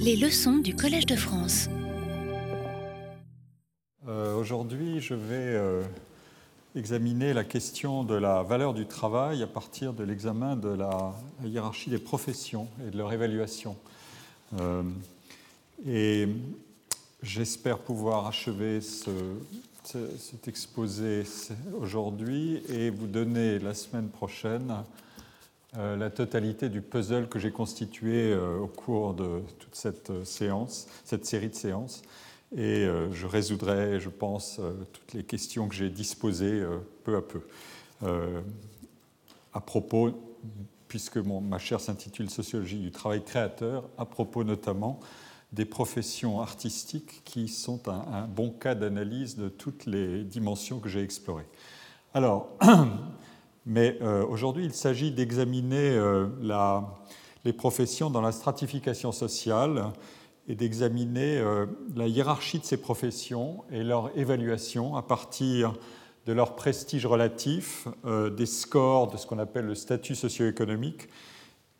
Les leçons du Collège de France. Euh, Aujourd'hui, je vais euh, examiner la question de la valeur du travail à partir de l'examen de la, hiérarchie des professions et de leur évaluation. Euh, et j'espère pouvoir achever ce, ce- cet exposé aujourd'hui et vous donner la semaine prochaine euh, la totalité du puzzle que j'ai constitué euh, au cours de toute cette euh, séance, cette série de séances. Et je résoudrai, je pense, toutes les questions que j'ai disposées peu à peu. À propos, puisque mon- ma chaire s'intitule Sociologie du travail créateur, à propos notamment des professions artistiques qui sont un, un bon cas d'analyse de toutes les dimensions que j'ai explorées. Alors, mais euh, aujourd'hui, il s'agit d'examiner euh, les professions dans la stratification sociale et d'examiner euh, la hiérarchie de ces professions et leur évaluation à partir de leur prestige relatif, des scores de ce qu'on appelle le statut socio-économique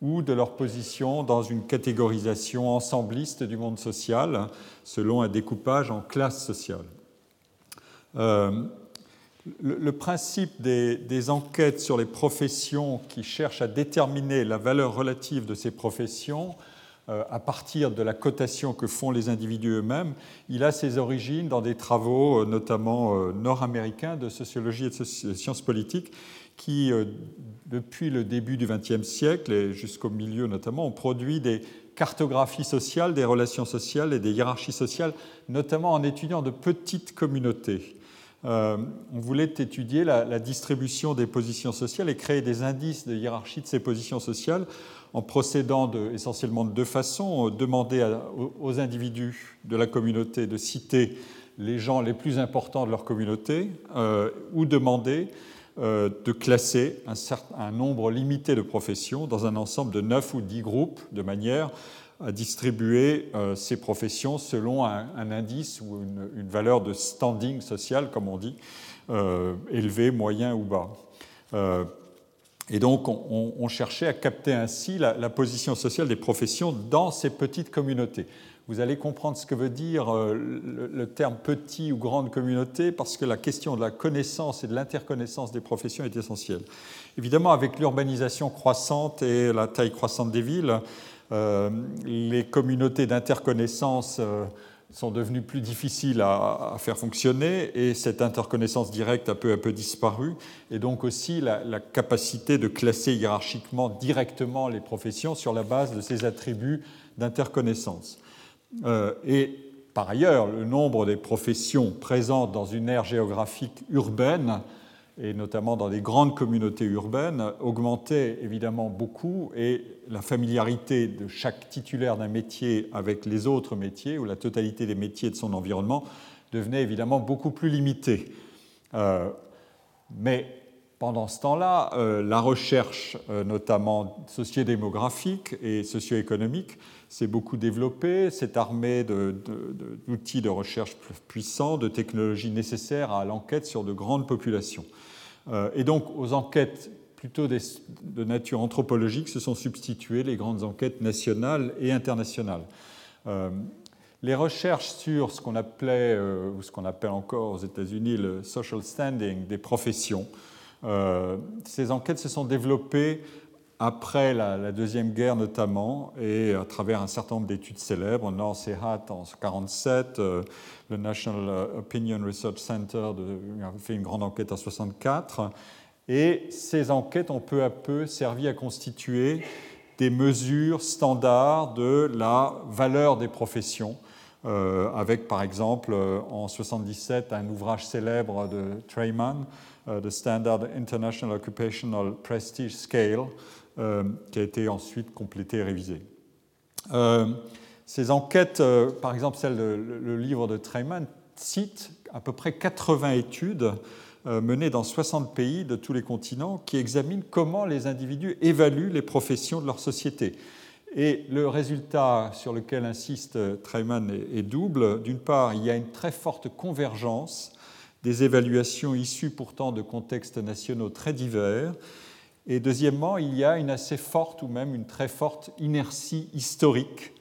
ou de leur position dans une catégorisation ensembliste du monde social selon un découpage en classes sociales. Le, principe des, enquêtes sur les professions qui cherchent à déterminer la valeur relative de ces professions euh, à partir de la cotation que font les individus eux-mêmes, il a ses origines dans des travaux euh, notamment euh, nord-américains de sociologie et de sciences politiques qui, depuis le début du XXe siècle et jusqu'au milieu notamment, ont produit des cartographies sociales, des relations sociales et des hiérarchies sociales, notamment en étudiant de petites communautés. Euh, on voulait étudier la, distribution des positions sociales et créer des indices de hiérarchie de ces positions sociales en procédant essentiellement de deux façons. Euh, Demander aux, individus de la communauté de citer les gens les plus importants de leur communauté euh, ou demander de classer un, certain, nombre limité de professions dans un ensemble de 9 ou 10 groupes de manière à distribuer euh, ces professions selon un, indice ou une, valeur de standing social, comme on dit, euh, élevé, moyen ou bas. Euh, et donc, on, cherchait à capter ainsi la, position sociale des professions dans ces petites communautés. Vous allez comprendre ce que veut dire euh, le, le terme petit ou grande communauté, parce que la question de la connaissance et de l'interconnaissance des professions est essentielle. Évidemment, avec l'urbanisation croissante et la taille croissante des villes, euh, les communautés d'interconnaissance euh, sont devenues plus difficiles à, faire fonctionner et cette interconnaissance directe a peu à peu disparu et donc aussi la, la capacité de classer hiérarchiquement directement les professions sur la base de ces attributs d'interconnaissance. Euh, et par ailleurs, le nombre des professions présentes dans une aire géographique urbaine et notamment dans des grandes communautés urbaines, augmentait évidemment beaucoup et la familiarité de chaque titulaire d'un métier avec les autres métiers ou la totalité des métiers de son environnement devenait évidemment beaucoup plus limitée. Euh, mais pendant ce temps-là, euh, la recherche, euh, notamment sociodémographique et socio-économique, s'est beaucoup développée, s'est armée d'outils de, recherche puissants, de technologies nécessaires à l'enquête sur de grandes populations. Euh, et donc, aux enquêtes plutôt de nature anthropologique se sont substituées les grandes enquêtes nationales et internationales. Euh, les recherches sur ce qu'on appelait, euh, ou ce qu'on appelle encore aux États-Unis le social standing des professions, ces enquêtes se sont développées après la, Deuxième Guerre notamment, et à travers un certain nombre d'études célèbres, North et Hatt en 1947, euh, le National Opinion Research Center a fait une grande enquête en 1964, et ces enquêtes ont peu à peu servi à constituer des mesures standards de la valeur des professions, euh, avec par exemple euh, en 1977 un ouvrage célèbre de Treyman, The Standard International Occupational Prestige Scale, qui a été ensuite complété et révisé. Euh, ces enquêtes, euh, par exemple celle de le, livre de Treyman, cite à peu près 80 études euh, menées dans 60 pays de tous les continents qui examinent comment les individus évaluent les professions de leur société. Et le résultat sur lequel insiste Treyman est, est double. D'une part, il y a une très forte convergence des évaluations issues pourtant de contextes nationaux très divers. Et deuxièmement, il y a une assez forte ou même une très forte inertie historique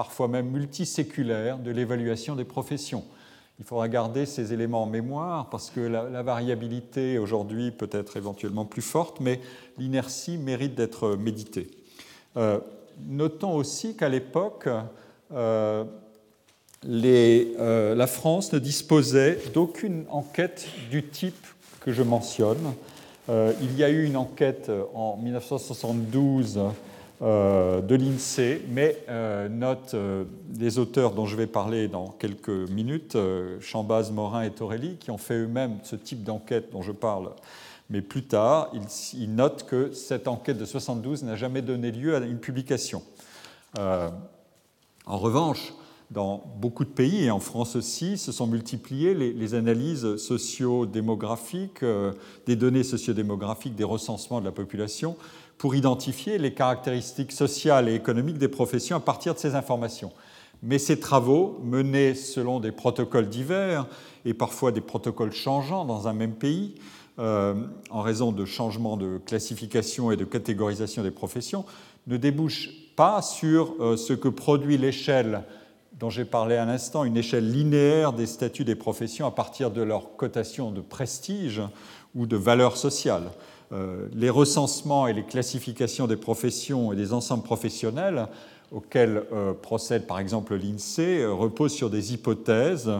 parfois même multiséculaire, de l'évaluation des professions. Il faudra garder ces éléments en mémoire parce que la, variabilité aujourd'hui peut être éventuellement plus forte, mais l'inertie mérite d'être méditée. Euh, notons aussi qu'à l'époque, euh, euh, la France ne disposait d'aucune enquête du type que je mentionne. Il y a eu une enquête en 1972 euh, de l'INSEE, mais euh, note euh, des auteurs dont je vais parler dans quelques minutes, Chambaz, Morin et Torelli, qui ont fait eux-mêmes ce type d'enquête dont je parle. Mais plus tard, ils, notent que cette enquête de 72 n'a jamais donné lieu à une publication. en revanche, dans beaucoup de pays, et en France aussi, se sont multipliées les, analyses socio-démographiques, des données socio-démographiques, des recensements de la population, pour identifier les caractéristiques sociales et économiques des professions à partir de ces informations. Mais ces travaux, menés selon des protocoles divers et parfois des protocoles changeants dans un même pays, euh, en raison de changements de classification et de catégorisation des professions, ne débouchent pas sur euh, ce que produit l'échelle dont j'ai parlé à l'instant, une échelle linéaire des statuts des professions à partir de leur cotation de prestige ou de valeur sociale. Euh, les recensements et les classifications des professions et des ensembles professionnels auxquels euh, procède par exemple l'INSEE euh, reposent sur des hypothèses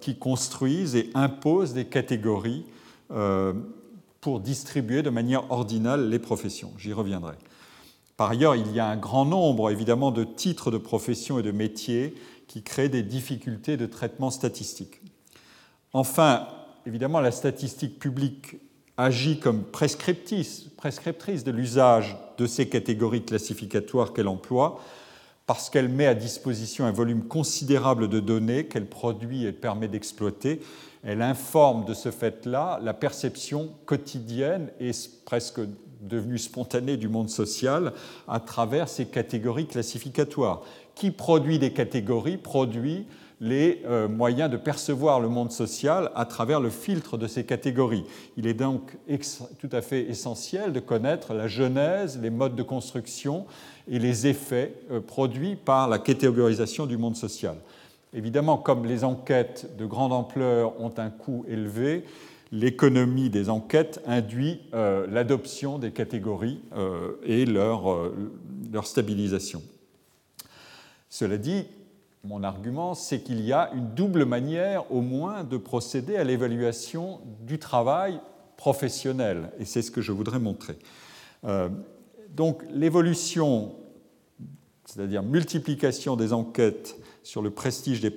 qui construisent et imposent des catégories pour distribuer de manière ordinale les professions. J'y reviendrai. Par ailleurs, il y a un grand nombre évidemment de titres de professions et de métiers qui créent des difficultés de traitement statistique. Enfin, évidemment, la statistique publique agit comme prescriptrice, prescriptrice de l'usage de ces catégories classificatoires qu'elle emploie, parce qu'elle met à disposition un volume considérable de données qu'elle produit et permet d'exploiter. Elle informe de ce fait-là la perception quotidienne et presque devenue spontanée du monde social à travers ces catégories classificatoires. Qui produit des catégories produit les euh, moyens de percevoir le monde social à travers le filtre de ces catégories. Il est donc tout à fait essentiel de connaître la genèse, les modes de construction et les effets euh, produits par la catégorisation du monde social. Évidemment, comme les enquêtes de grande ampleur ont un coût élevé, l'économie des enquêtes induit euh, l'adoption des catégories et leur, leur stabilisation. Cela dit, mon argument, c'est qu'il y a une double manière au moins de procéder à l'évaluation du travail professionnel, et c'est ce que je voudrais montrer. Euh, donc l'évolution, c'est-à-dire multiplication des enquêtes sur le prestige des,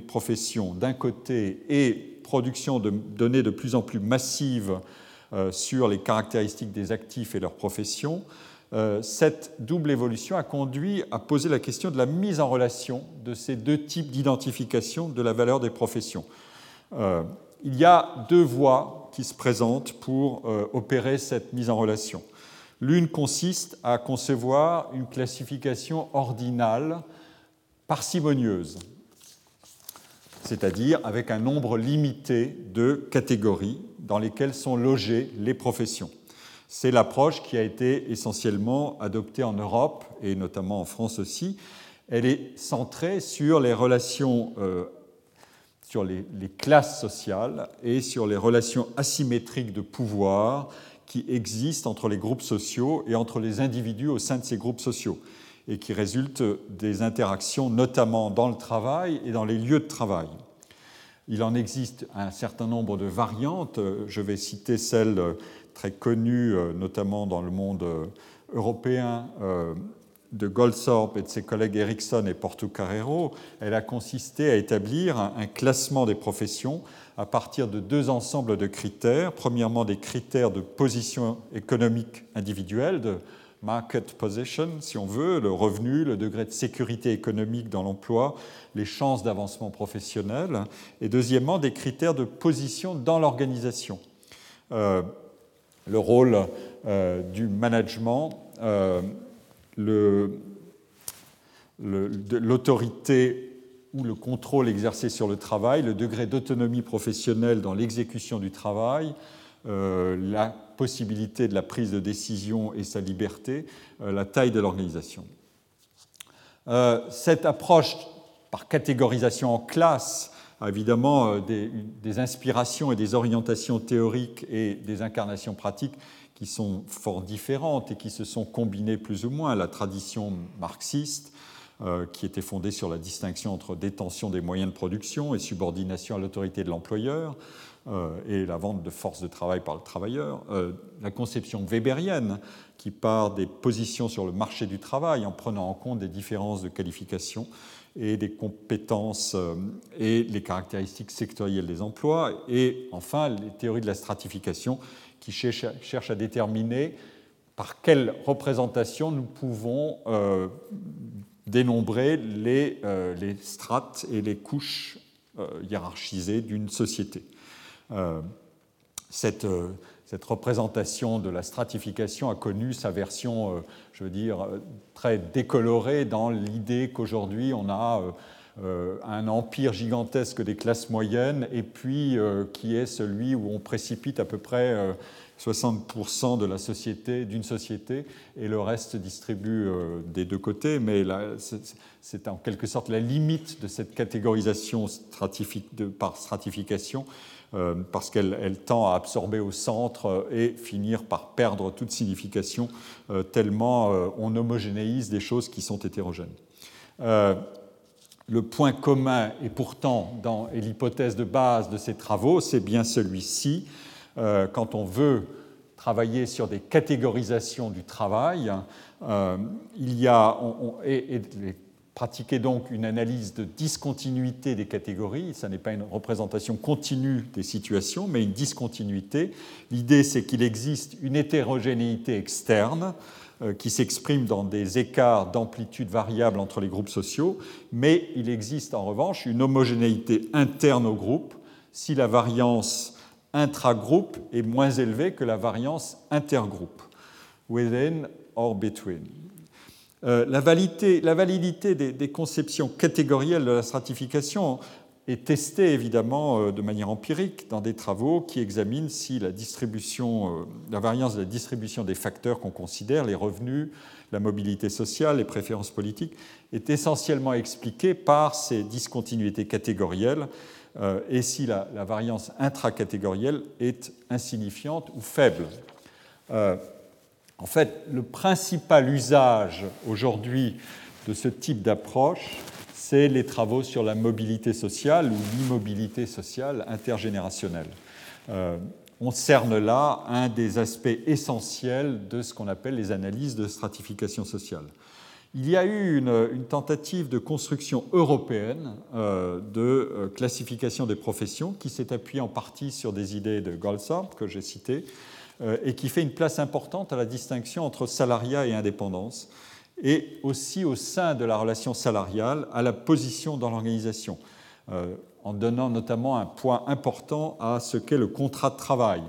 professions d'un côté et production de données de plus en plus massives euh, sur les caractéristiques des actifs et leurs professions, euh, cette double évolution a conduit à poser la question de la mise en relation de ces deux types d'identification de la valeur des professions. Euh, il y a deux voies qui se présentent pour opérer cette mise en relation. L'une consiste à concevoir une classification ordinale parcimonieuse, c'est-à-dire avec un nombre limité de catégories dans lesquelles sont logées les professions. C'est l'approche qui a été essentiellement adoptée en Europe et notamment en France aussi. Elle est centrée sur les relations, euh, sur les, classes sociales et sur les relations asymétriques de pouvoir qui existent entre les groupes sociaux et entre les individus au sein de ces groupes sociaux et qui résultent des interactions notamment dans le travail et dans les lieux de travail. Il en existe un certain nombre de variantes. Je vais citer celle très connue, euh, notamment dans le monde euh, européen, euh, de Goldthorpe et de ses collègues Erickson et Portocarrero, elle a consisté à établir un, classement des professions à partir de deux ensembles de critères. Premièrement, des critères de position économique individuelle, de market position, si on veut, le revenu, le degré de sécurité économique dans l'emploi, les chances d'avancement professionnel. Et deuxièmement, des critères de position dans l'organisation le rôle euh, du management, euh, l'autorité ou le contrôle exercé sur le travail, le degré d'autonomie professionnelle dans l'exécution du travail, euh, la possibilité de la prise de décision et sa liberté, la taille de l'organisation. cette approche par catégorisation en classes a évidemment des, des, inspirations et des orientations théoriques et des incarnations pratiques qui sont fort différentes et qui se sont combinées plus ou moins. La tradition marxiste, euh, qui était fondée sur la distinction entre détention des moyens de production et subordination à l'autorité de l'employeur, euh, et la vente de force de travail par le travailleur, euh, la conception weberienne, qui part des positions sur le marché du travail en prenant en compte des différences de qualification et des compétences et les caractéristiques sectorielles des emplois, et enfin les théories de la stratification qui cherche à déterminer par quelle représentation nous pouvons euh, dénombrer les, euh, les, strates et les couches euh, hiérarchisées d'une société. Cette, cette, représentation de la stratification a connu sa version, je veux dire, très décolorée dans l'idée qu'aujourd'hui on a un empire gigantesque des classes moyennes et puis qui est celui où on précipite à peu près 60% de la société, d'une société, et le reste distribue euh, des deux côtés. Mais c'est en quelque sorte la limite de cette catégorisation par stratification, euh, parce qu'elle tend à absorber au centre euh, et finir par perdre toute signification, tellement on homogénéise des choses qui sont hétérogènes. Le point commun, et pourtant, l'hypothèse de base de ces travaux, c'est bien celui-ci euh, quand on veut travailler sur des catégorisations du travail, euh, il y a, et, pratiquer donc une analyse de discontinuité des catégories. Ce n'est pas une représentation continue des situations, mais une discontinuité. L'idée, c'est qu'il existe une hétérogénéité externe qui s'exprime dans des écarts d'amplitude variables entre les groupes sociaux, mais il existe en revanche une homogénéité interne au groupe si la variance intragroupe est moins élevée que la variance intergroupe, within or between. Euh, la validité des, conceptions catégorielles de la stratification est testée évidemment euh, de manière empirique dans des travaux qui examinent si la, distribution, euh, la variance de la distribution des facteurs qu'on considère, les revenus, la mobilité sociale, les préférences politiques, est essentiellement expliquée par ces discontinuités catégorielles euh, et si la, variance intracatégorielle est insignifiante ou faible. En fait, le principal usage aujourd'hui de ce type d'approche, c'est les travaux sur la mobilité sociale ou l'immobilité sociale intergénérationnelle. Euh, on cerne là un des aspects essentiels de ce qu'on appelle les analyses de stratification sociale. Il y a eu une, tentative de construction européenne euh, de euh, classification des professions qui s'est appuyée en partie sur des idées de Goldsart que j'ai citées et qui fait une place importante à la distinction entre salariat et indépendance et aussi au sein de la relation salariale à la position dans l'organisation en donnant notamment un point important à ce qu'est le contrat de travail.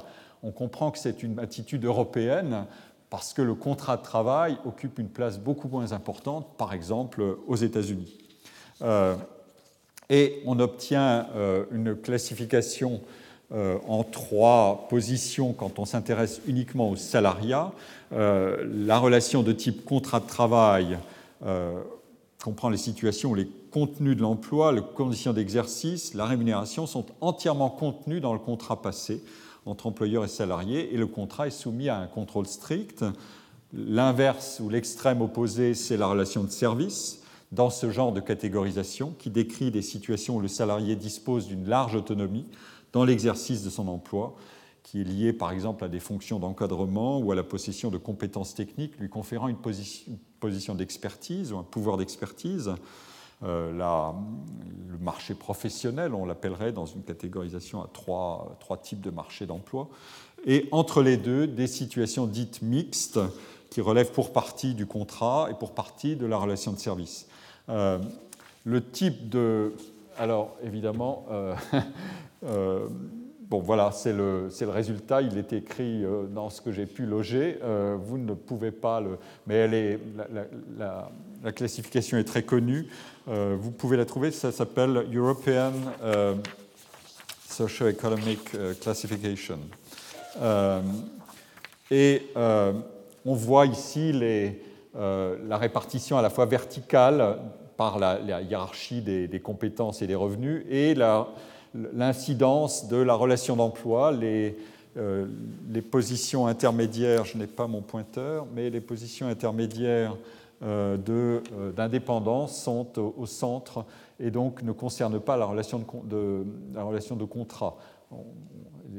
On comprend que c'est une attitude européenne parce que le contrat de travail occupe une place beaucoup moins importante, par exemple, aux États-Unis. Euh, et on obtient euh, une classification euh, en trois positions quand on s'intéresse uniquement au salariat. la relation de type contrat de travail comprend les situations où les contenus de l'emploi, les conditions d'exercice, la rémunération sont entièrement contenus dans le contrat passé entre employeurs et salariés, et le contrat est soumis à un contrôle strict. L'inverse ou l'extrême opposé, c'est la relation de service dans ce genre de catégorisation qui décrit des situations où le salarié dispose d'une large autonomie dans l'exercice de son emploi, qui est lié par exemple à des fonctions d'encadrement ou à la possession de compétences techniques lui conférant une position d'expertise ou un pouvoir d'expertise. Euh, le marché professionnel, on l'appellerait dans une catégorisation à trois, types de marchés d'emploi, et entre les deux, des situations dites mixtes qui relèvent pour partie du contrat et pour partie de la relation de service. Euh, le type de... Alors, évidemment, euh, Bon, voilà, c'est le, le, résultat. Il est écrit euh, dans ce que j'ai pu loger. Euh, vous ne pouvez pas le. Mais elle est, la, la, classification est très connue. Euh, vous pouvez la trouver. Ça s'appelle European Socio-Economic Classification. et on voit ici les, la répartition à la fois verticale par la, hiérarchie des, compétences et des revenus et l'incidence de la relation d'emploi, les, les, positions intermédiaires, je n'ai pas mon pointeur, mais les positions intermédiaires d'indépendance sont au, centre et donc ne concernent pas la relation de, la relation de contrat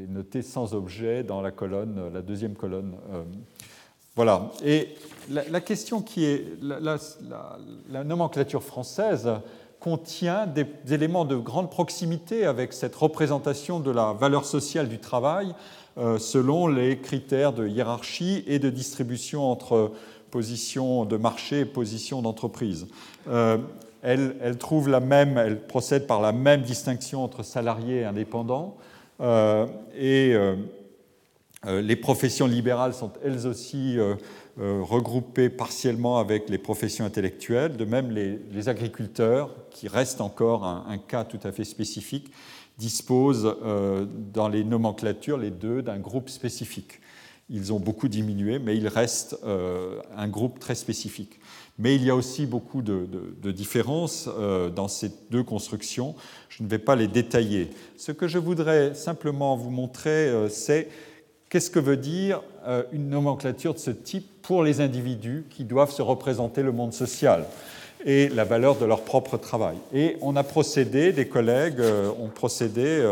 est noté sans objet dans la deuxième colonne. Euh, voilà. Et la, question qui est. La, nomenclature française contient des, éléments de grande proximité avec cette représentation de la valeur sociale du travail euh, selon les critères de hiérarchie et de distribution entre position de marché et position d'entreprise. Euh, elle, trouve la même, elle procède par la même distinction entre salariés et indépendants. Euh, et euh, les professions libérales sont elles aussi regroupées partiellement avec les professions intellectuelles. De même, les, agriculteurs, qui restent encore un, cas tout à fait spécifique, disposent dans les nomenclatures, les deux, d'un groupe spécifique. Ils ont beaucoup diminué, mais il reste un groupe très spécifique. Mais il y a aussi beaucoup de, différences euh, dans ces deux constructions. Je ne vais pas les détailler. Ce que je voudrais simplement vous montrer, euh, c'est qu'est-ce que veut dire euh, une nomenclature de ce type pour les individus qui doivent se représenter le monde social et la valeur de leur propre travail? Et on a procédé, des collègues ont procédé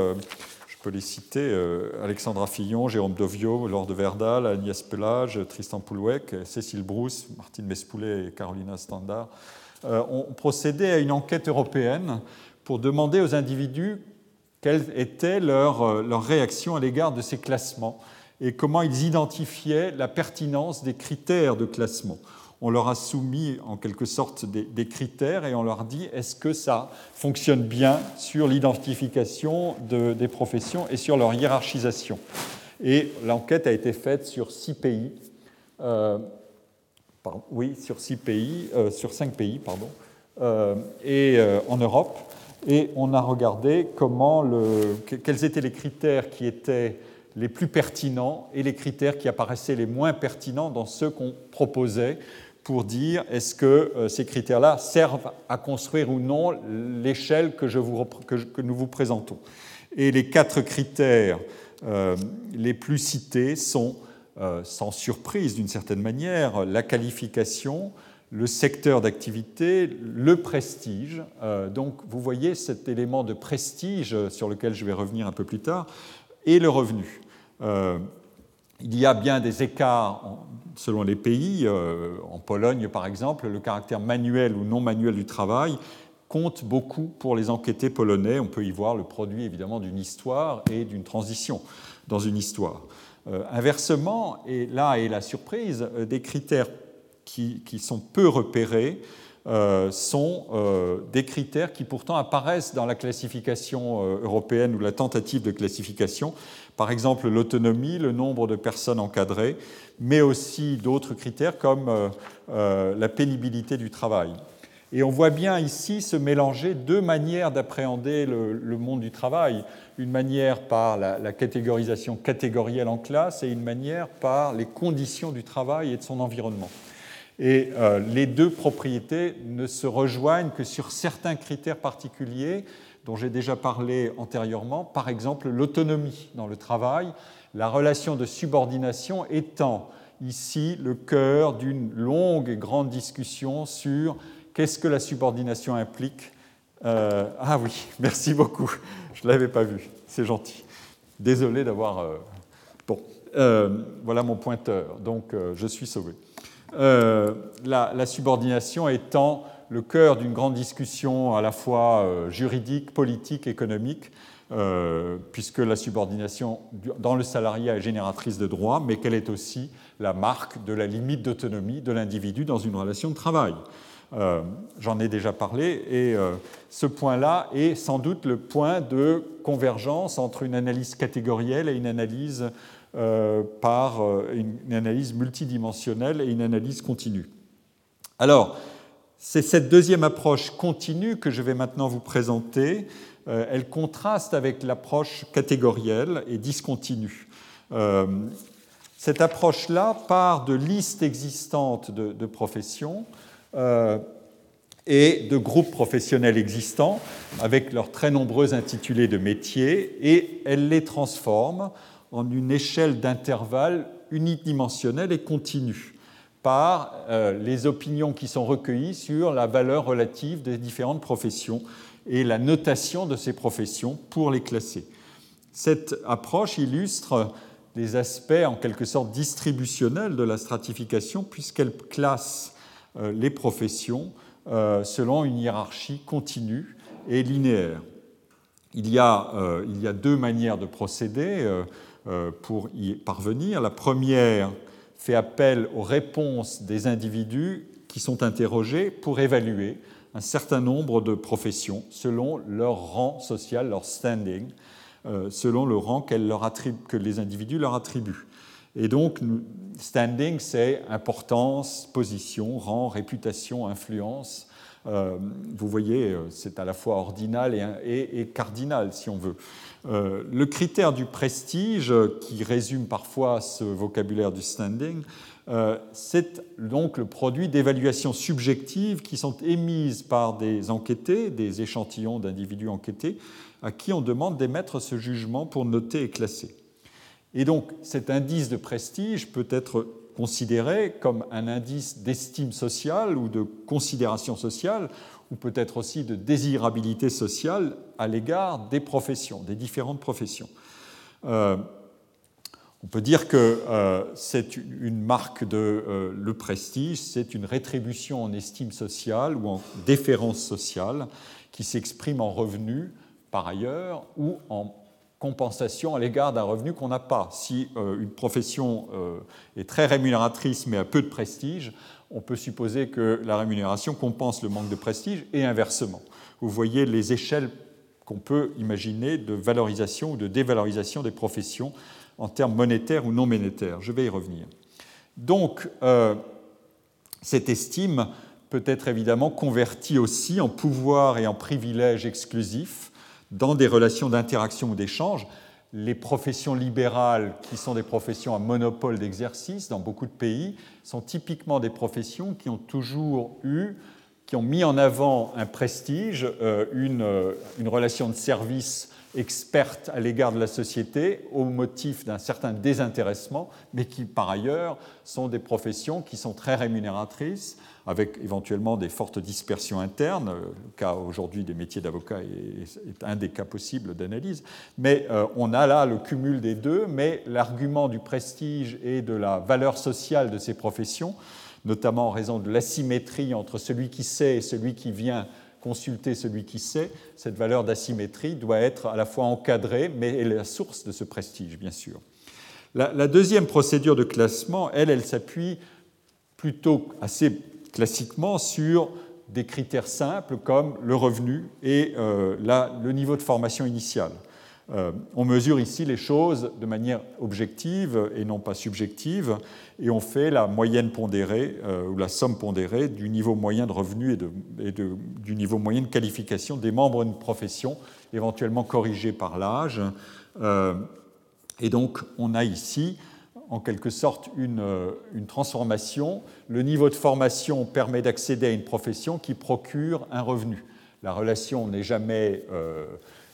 peux les citer, euh, Alexandra Fillon, Jérôme Dovio, Laure de Verdal, Agnès Pelage, Tristan Poulouec, Cécile Brousse, Martine Mespoulet et Carolina Standard, euh, ont procédé à une enquête européenne pour demander aux individus quelle était leur, euh, leur réaction à l'égard de ces classements et comment ils identifiaient la pertinence des critères de classement on leur a soumis en quelque sorte des, critères et on leur dit est-ce que ça fonctionne bien sur l'identification des professions et sur leur hiérarchisation? Et l'enquête a été faite sur six pays, euh, oui, sur six pays, euh, sur cinq pays, pardon, euh, et en Europe. Et on a regardé comment quels étaient les critères qui étaient les plus pertinents et les critères qui apparaissaient les moins pertinents dans ceux qu'on proposait pour dire est-ce que euh, ces critères-là servent à construire ou non l'échelle que, nous vous présentons. Et les quatre critères euh, les plus cités sont, euh, sans surprise d'une certaine manière, la qualification, le secteur d'activité, le prestige. donc vous voyez cet élément de prestige sur lequel je vais revenir un peu plus tard, et le revenu. il y a bien des écarts selon les pays. Euh, en Pologne, par exemple, le caractère manuel ou non manuel du travail compte beaucoup pour les enquêtés polonais. On peut y voir le produit évidemment d'une histoire et d'une transition dans une histoire. Euh, inversement, et là est la surprise, euh, des critères qui, sont peu repérés sont des critères qui pourtant apparaissent dans la classification européenne ou la tentative de classification. Par exemple, l'autonomie, le nombre de personnes encadrées, mais aussi d'autres critères comme euh, euh, la pénibilité du travail. Et on voit bien ici se mélanger deux manières d'appréhender le, monde du travail. Une manière par la, catégorisation catégorielle en classe et une manière par les conditions du travail et de son environnement. Et euh, les deux propriétés ne se rejoignent que sur certains critères particuliers dont j'ai déjà parlé antérieurement, par exemple l'autonomie dans le travail, la relation de subordination étant ici le cœur d'une longue et grande discussion sur qu'est-ce que la subordination implique. Euh, ah oui, merci beaucoup, je ne l'avais pas vu, c'est gentil. Désolé d'avoir... Euh, bon, voilà mon pointeur, donc je suis sauvé. La, la, subordination étant le cœur d'une grande discussion à la fois juridique, politique, économique, euh, puisque la subordination dans le salariat est génératrice de droits, mais qu'elle est aussi la marque de la limite d'autonomie de l'individu dans une relation de travail. Euh, j'en ai déjà parlé, et euh, ce point-là est sans doute le point de convergence entre une analyse catégorielle et une analyse par une analyse multidimensionnelle et une analyse continue. Alors, c'est cette deuxième approche continue que je vais maintenant vous présenter euh, elle contraste avec l'approche catégorielle et discontinue. Euh, Cette approche-là part de listes existantes de, professions euh, et de groupes professionnels existants avec leurs très nombreux intitulés de métiers et elle les transforme en une échelle d'intervalle unidimensionnelle et continue par euh, les opinions qui sont recueillies sur la valeur relative des différentes professions et la notation de ces professions pour les classer. Cette approche illustre les aspects en quelque sorte distributionnels de la stratification puisqu'elle classe euh, les professions euh, selon une hiérarchie continue et linéaire. Il y a, il y a deux manières de procéder pour y parvenir. La première fait appel aux réponses des individus qui sont interrogés pour évaluer un certain nombre de professions selon leur rang social, leur standing, euh, selon le rang leur que les individus leur attribuent. Et donc, standing, c'est importance, position, rang, réputation, influence. Euh, vous voyez, euh, c'est à la fois ordinal et, cardinal, si on veut. Le critère du prestige, qui résume parfois ce vocabulaire du standing, c'est donc le produit d'évaluations subjectives qui sont émises par des enquêtés, des échantillons d'individus enquêtés, à qui on demande d'émettre ce jugement pour noter et classer. Et donc cet indice de prestige peut être considéré comme un indice d'estime sociale ou de considération sociale, ou peut-être aussi de désirabilité sociale à l'égard des professions, des différentes professions. Euh, on peut dire que euh, c'est une marque de euh, le prestige, c'est une rétribution en estime sociale ou en déférence sociale qui s'exprime en revenus par ailleurs ou en compensation à l'égard d'un revenu qu'on n'a pas. Si une profession est très rémunératrice mais a peu de prestige, on peut supposer que la rémunération compense le manque de prestige et inversement. Vous voyez les échelles qu'on peut imaginer de valorisation ou de dévalorisation des professions en termes monétaires ou non monétaires. Je vais y revenir. Donc, euh, cette estime peut être évidemment convertie aussi en pouvoir et en privilège exclusif dans des relations d'interaction ou d'échange. Les professions libérales, qui sont des professions à monopole d'exercice dans beaucoup de pays, sont typiquement des professions qui ont toujours eu, qui ont mis en avant un prestige, euh, une, euh, une relation de service experte à l'égard de la société au motif d'un certain désintéressement, mais qui par ailleurs sont des professions qui sont très rémunératrices, avec éventuellement des fortes dispersions internes. Le cas aujourd'hui des métiers d'avocat est, un des cas possibles d'analyse. Mais euh, on a là le cumul des deux, mais l'argument du prestige et de la valeur sociale de ces professions, notamment en raison de l'asymétrie entre celui qui sait et celui qui vient consulter celui qui sait, cette valeur d'asymétrie doit être à la fois encadrée, mais est la source de ce prestige, bien sûr. La deuxième procédure de classement, elle, elle s'appuie plutôt assez classiquement sur des critères simples comme le revenu et euh, le niveau de formation initiale. Euh, on mesure ici les choses de manière objective et non pas subjective, et on fait la moyenne pondérée euh, ou la somme pondérée du niveau moyen de revenu et, du niveau moyen de qualification des membres d'une profession, éventuellement corrigée par l'âge. et donc on a ici en quelque sorte euh, une, transformation. Le niveau de formation permet d'accéder à une profession qui procure un revenu. La relation n'est jamais euh,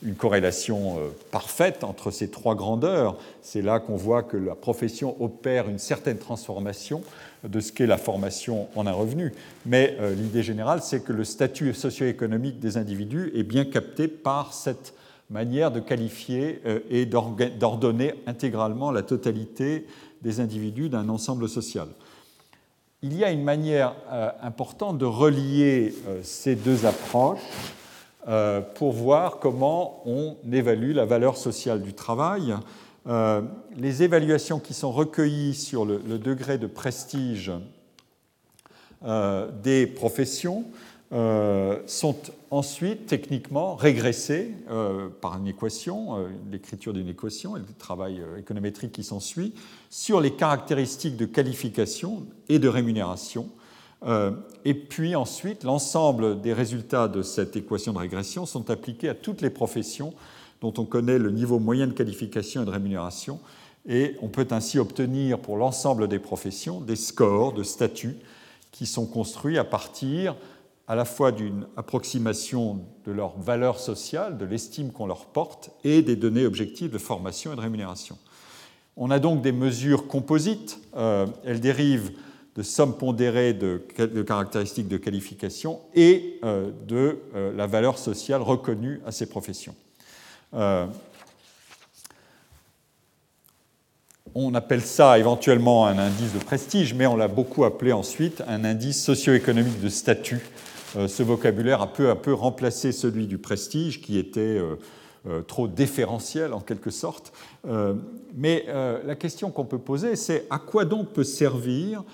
une corrélation euh, parfaite entre ces trois grandeurs. C'est là qu'on voit que la profession opère une certaine transformation de ce qu'est la formation en un revenu. Mais l'idée générale, c'est que le statut socio-économique des individus est bien capté par cette manière de qualifier et d'ordonner intégralement la totalité des individus d'un ensemble social. Il y a une manière euh, importante de relier euh, ces deux approches euh, pour voir comment on évalue la valeur sociale du travail. les évaluations qui sont recueillies sur le degré de prestige des professions euh, sont ensuite techniquement régressés euh, par une équation, euh, l'écriture d'une équation et le travail économétrique qui s'ensuit, sur les caractéristiques de qualification et de rémunération. et puis ensuite, l'ensemble des résultats de cette équation de régression sont appliqués à toutes les professions dont on connaît le niveau moyen de qualification et de rémunération Et on peut ainsi obtenir pour l'ensemble des professions des scores de statut qui sont construits à partir à la fois d'une approximation de leur valeur sociale, de l'estime qu'on leur porte, et des données objectives de formation et de rémunération. On a donc des mesures composites. Euh, elles dérivent de sommes pondérées de, caractéristiques de qualification et euh, de euh, la valeur sociale reconnue à ces professions. on appelle ça éventuellement un indice de prestige, mais on l'a beaucoup appelé ensuite un indice socio-économique de statut ce vocabulaire a peu à peu remplacé celui du prestige, qui était euh, euh, trop déférentiel en quelque sorte. mais la question qu'on peut poser, c'est à quoi donc peut servir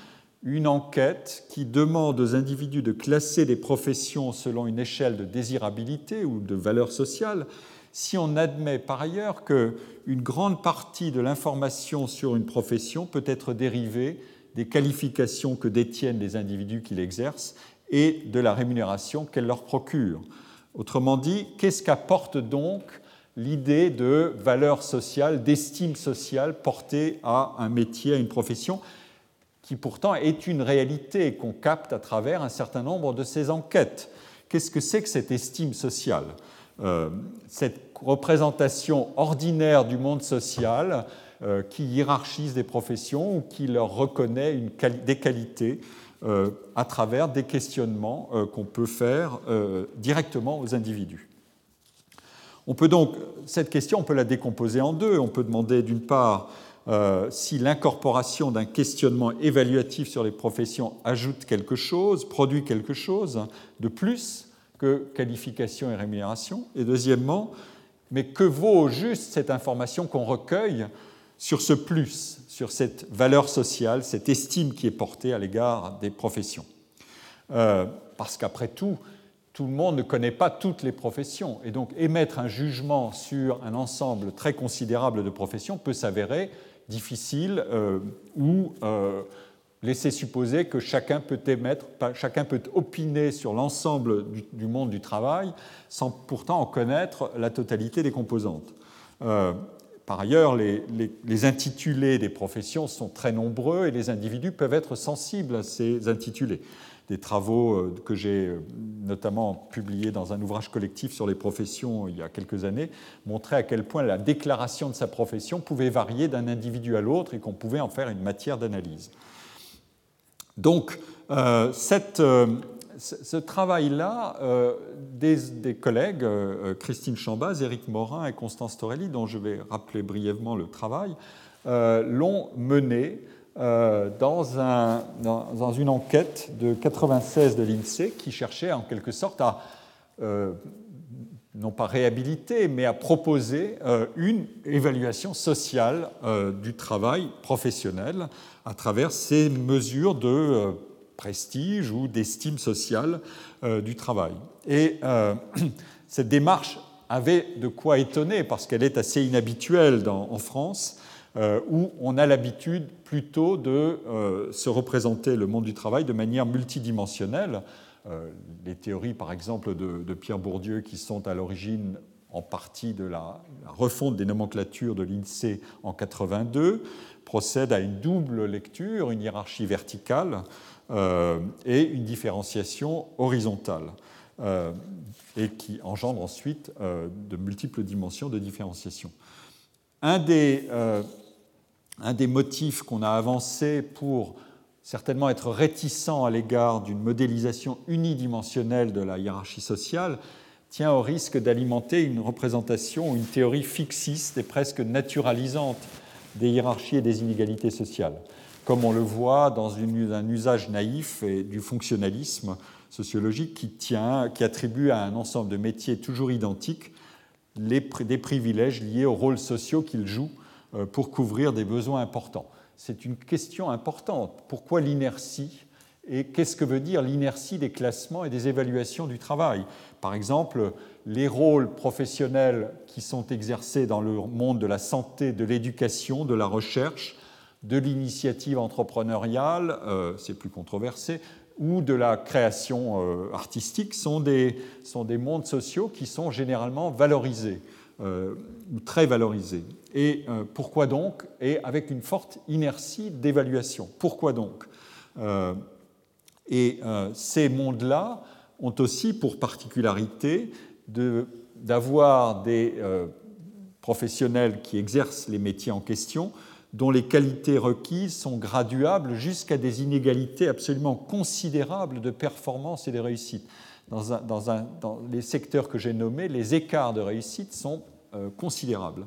une enquête qui demande aux individus de classer des professions selon une échelle de désirabilité ou de valeur sociale, si on admet par ailleurs qu'une grande partie de l'information sur une profession peut être dérivée des qualifications que détiennent les individus qui l'exercent et de la rémunération qu'elle leur procure. Autrement dit, qu'est-ce qu'apporte donc l'idée de valeur sociale, d'estime sociale portée à un métier, à une profession, qui pourtant est une réalité qu'on capte à travers un certain nombre de ces enquêtes? Qu'est-ce que c'est que cette estime sociale? Euh, Cette représentation ordinaire du monde social euh, qui hiérarchise des professions ou qui leur reconnaît des qualités euh, à travers des questionnements euh, qu'on peut faire euh, directement aux individus. On peut donc, cette question, on peut la décomposer en deux. On peut demander d'une part si l'incorporation d'un questionnement évaluatif sur les professions ajoute quelque chose, produit quelque chose de plus que qualification et rémunération. Et deuxièmement, mais que vaut juste cette information qu'on recueille sur ce plus, sur cette valeur sociale, cette estime qui est portée à l'égard des professions. Euh, parce qu'après tout, tout le monde ne connaît pas toutes les professions. Et donc émettre un jugement sur un ensemble très considérable de professions peut s'avérer difficile euh, ou euh, laisser supposer que chacun peut émettre, chacun peut opiner sur l'ensemble du, du, monde du travail sans pourtant en connaître la totalité des composantes. Par ailleurs, les, intitulés des professions sont très nombreux et les individus peuvent être sensibles à ces intitulés. Des travaux euh, que j'ai euh, notamment publiés dans un ouvrage collectif sur les professions il y a quelques années montraient à quel point la déclaration de sa profession pouvait varier d'un individu à l'autre et qu'on pouvait en faire une matière d'analyse. Donc, euh, cette, ce travail-là, euh, des, collègues, euh, Christine Chambaz, Éric Morin et Constance Torelli, dont je vais rappeler brièvement le travail, euh, l'ont mené dans, dans, une enquête de 96 de l'INSEE qui cherchait en quelque sorte à, non pas réhabiliter, mais à proposer une évaluation sociale du travail professionnel à travers ces mesures de prestige ou d'estime sociale euh, du travail. Et euh, cette démarche avait de quoi étonner parce qu'elle est assez inhabituelle en France, euh, où on a l'habitude plutôt de se représenter le monde du travail de manière multidimensionnelle. les théories, par exemple, de, Pierre Bourdieu, qui sont à l'origine en partie de la, la refonte des nomenclatures de l'INSEE en 82, procèdent à une double lecture, une hiérarchie verticale et une différenciation horizontale, euh, et qui engendre ensuite euh, de multiples dimensions de différenciation. Un des, un des motifs qu'on a avancé pour certainement être réticent à l'égard d'une modélisation unidimensionnelle de la hiérarchie sociale tient au risque d'alimenter une représentation, une théorie fixiste et presque naturalisante des hiérarchies et des inégalités sociales comme on le voit dans un usage naïf et du fonctionnalisme sociologique qui, tient, qui attribue à un ensemble de métiers toujours identiques les, des privilèges liés aux rôles sociaux qu'ils jouent euh, pour couvrir des besoins importants. C'est une question importante. Pourquoi l'inertie et qu'est-ce que veut dire l'inertie des classements et des évaluations du travail? Par exemple, les rôles professionnels qui sont exercés dans le monde de la santé, de l'éducation, de la recherche de l'initiative entrepreneuriale, euh, c'est plus controversé, ou de la création euh, artistique sont des, sont des mondes sociaux qui sont généralement valorisés. ou très valorisés. Et pourquoi donc? Et avec une forte inertie d'évaluation. Pourquoi donc? Et ces mondes-là ont aussi pour particularité d'avoir des professionnels qui exercent les métiers en question dont les qualités requises sont graduables jusqu'à des inégalités absolument considérables de performance et de réussite. Dans, les secteurs que j'ai nommés, les écarts de réussite sont euh, considérables.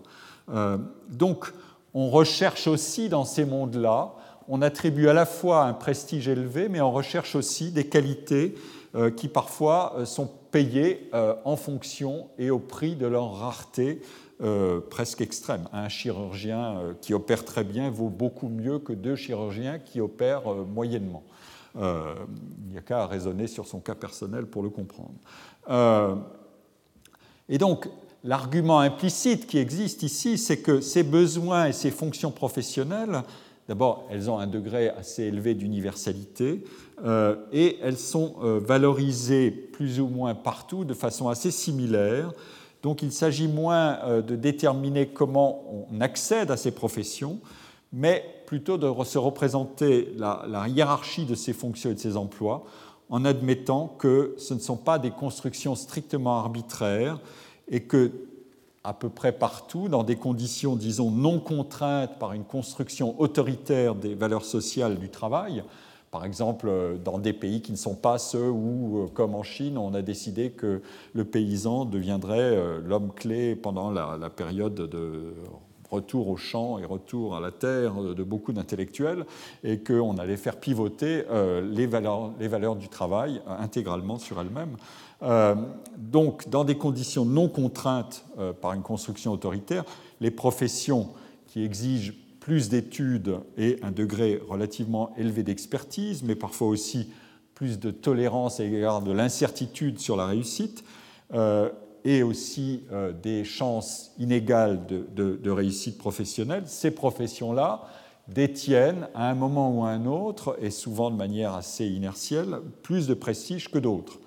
Euh, donc, on recherche aussi dans ces mondes-là, on attribue à la fois un prestige élevé, mais on recherche aussi des qualités euh, qui parfois sont payées en fonction et au prix de leur rareté euh, presque extrême. Un chirurgien euh, qui opère très bien vaut beaucoup mieux que deux chirurgiens qui opèrent euh, moyennement. il n'y a qu'à raisonner sur son cas personnel pour le comprendre. et donc, l'argument implicite qui existe ici, c'est que ces besoins et ces fonctions professionnelles, d'abord, elles ont un degré assez élevé d'universalité et elles sont valorisées plus ou moins partout de façon assez similaire donc il s'agit moins euh, de déterminer comment on accède à ces professions, mais plutôt de se représenter la, hiérarchie de ces fonctions et de ces emplois en admettant que ce ne sont pas des constructions strictement arbitraires et que à peu près partout, dans des conditions, disons, non contraintes par une construction autoritaire des valeurs sociales du travail, par exemple, euh, dans des pays qui ne sont pas ceux où, euh, comme en Chine, on a décidé que le paysan deviendrait euh, l'homme clé pendant la, période de retour au champ et retour à la terre de beaucoup d'intellectuels, et qu'on allait faire pivoter les valeurs, les valeurs du travail intégralement sur elles-mêmes. donc, dans des conditions non contraintes par une construction autoritaire, les professions qui exigent plus d'études et un degré relativement élevé d'expertise, mais parfois aussi plus de tolérance à l'égard de l'incertitude sur la réussite, euh, et aussi euh, des chances inégales de, réussite professionnelle, ces professions-là détiennent à un moment ou à un autre, et souvent de manière assez inertielle, plus de prestige que d'autres,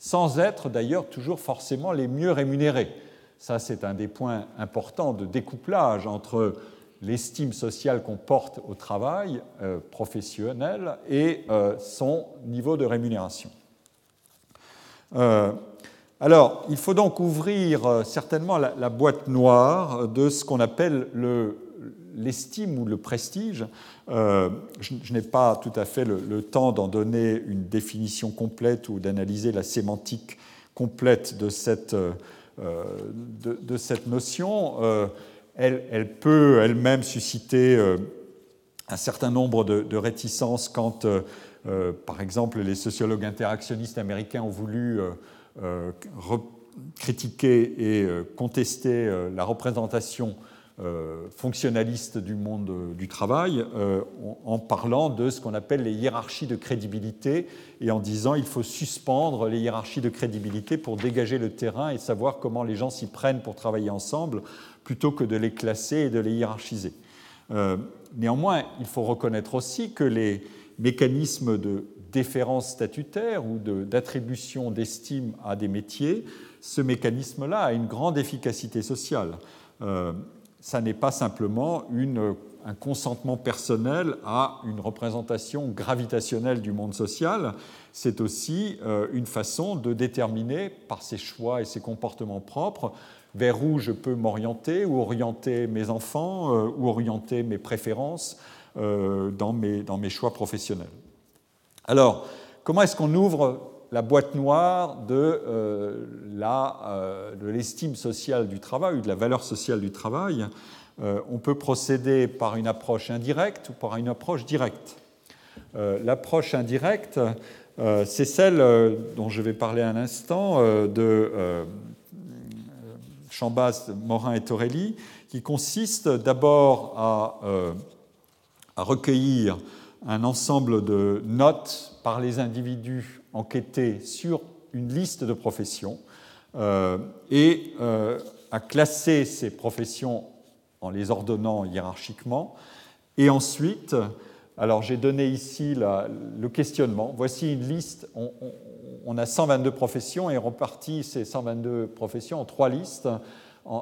sans être d'ailleurs toujours forcément les mieux rémunérés. Ça, c'est un des points importants de découplage entre l'estime sociale qu'on porte au travail euh, professionnel et euh, son niveau de rémunération. Euh, alors, il faut donc ouvrir certainement la, boîte noire de ce qu'on appelle l'estime ou le prestige. je, n'ai pas tout à fait le, temps d'en donner une définition complète ou d'analyser la sémantique complète de cette, de, cette notion elle, peut elle-même susciter euh, un certain nombre de, réticences quand, euh, euh, par exemple, les sociologues interactionnistes américains ont voulu critiquer et contester la représentation fonctionnaliste du monde du travail en parlant de ce qu'on appelle les hiérarchies de crédibilité et en disant il faut suspendre les hiérarchies de crédibilité pour dégager le terrain et savoir comment les gens s'y prennent pour travailler ensemble plutôt que de les classer et de les hiérarchiser. Euh, néanmoins, il faut reconnaître aussi que les mécanismes de déférence statutaire ou d'attribution d'estime à des métiers, ce mécanisme-là a une grande efficacité sociale. Euh, ça n'est pas simplement un consentement personnel à une représentation gravitationnelle du monde social, c'est aussi euh, une façon de déterminer par ses choix et ses comportements propres vers où je peux m'orienter, ou orienter mes enfants, euh, ou orienter mes préférences euh, dans mes, choix professionnels. Alors, comment est-ce qu'on ouvre la boîte noire de euh, l'estime sociale du travail ou de la valeur sociale du travail? On peut procéder par une approche indirecte ou par une approche directe. L'approche indirecte, c'est celle dont je vais parler un instant de Chambas, Morin et Torelli, qui consiste d'abord à, euh, à, recueillir un ensemble de notes par les individus enquêtés sur une liste de professions euh, et euh, à classer ces professions en les ordonnant hiérarchiquement. Et ensuite, alors j'ai donné ici le questionnement. Voici une liste. A 122 professions et reparti ces 122 professions en trois listes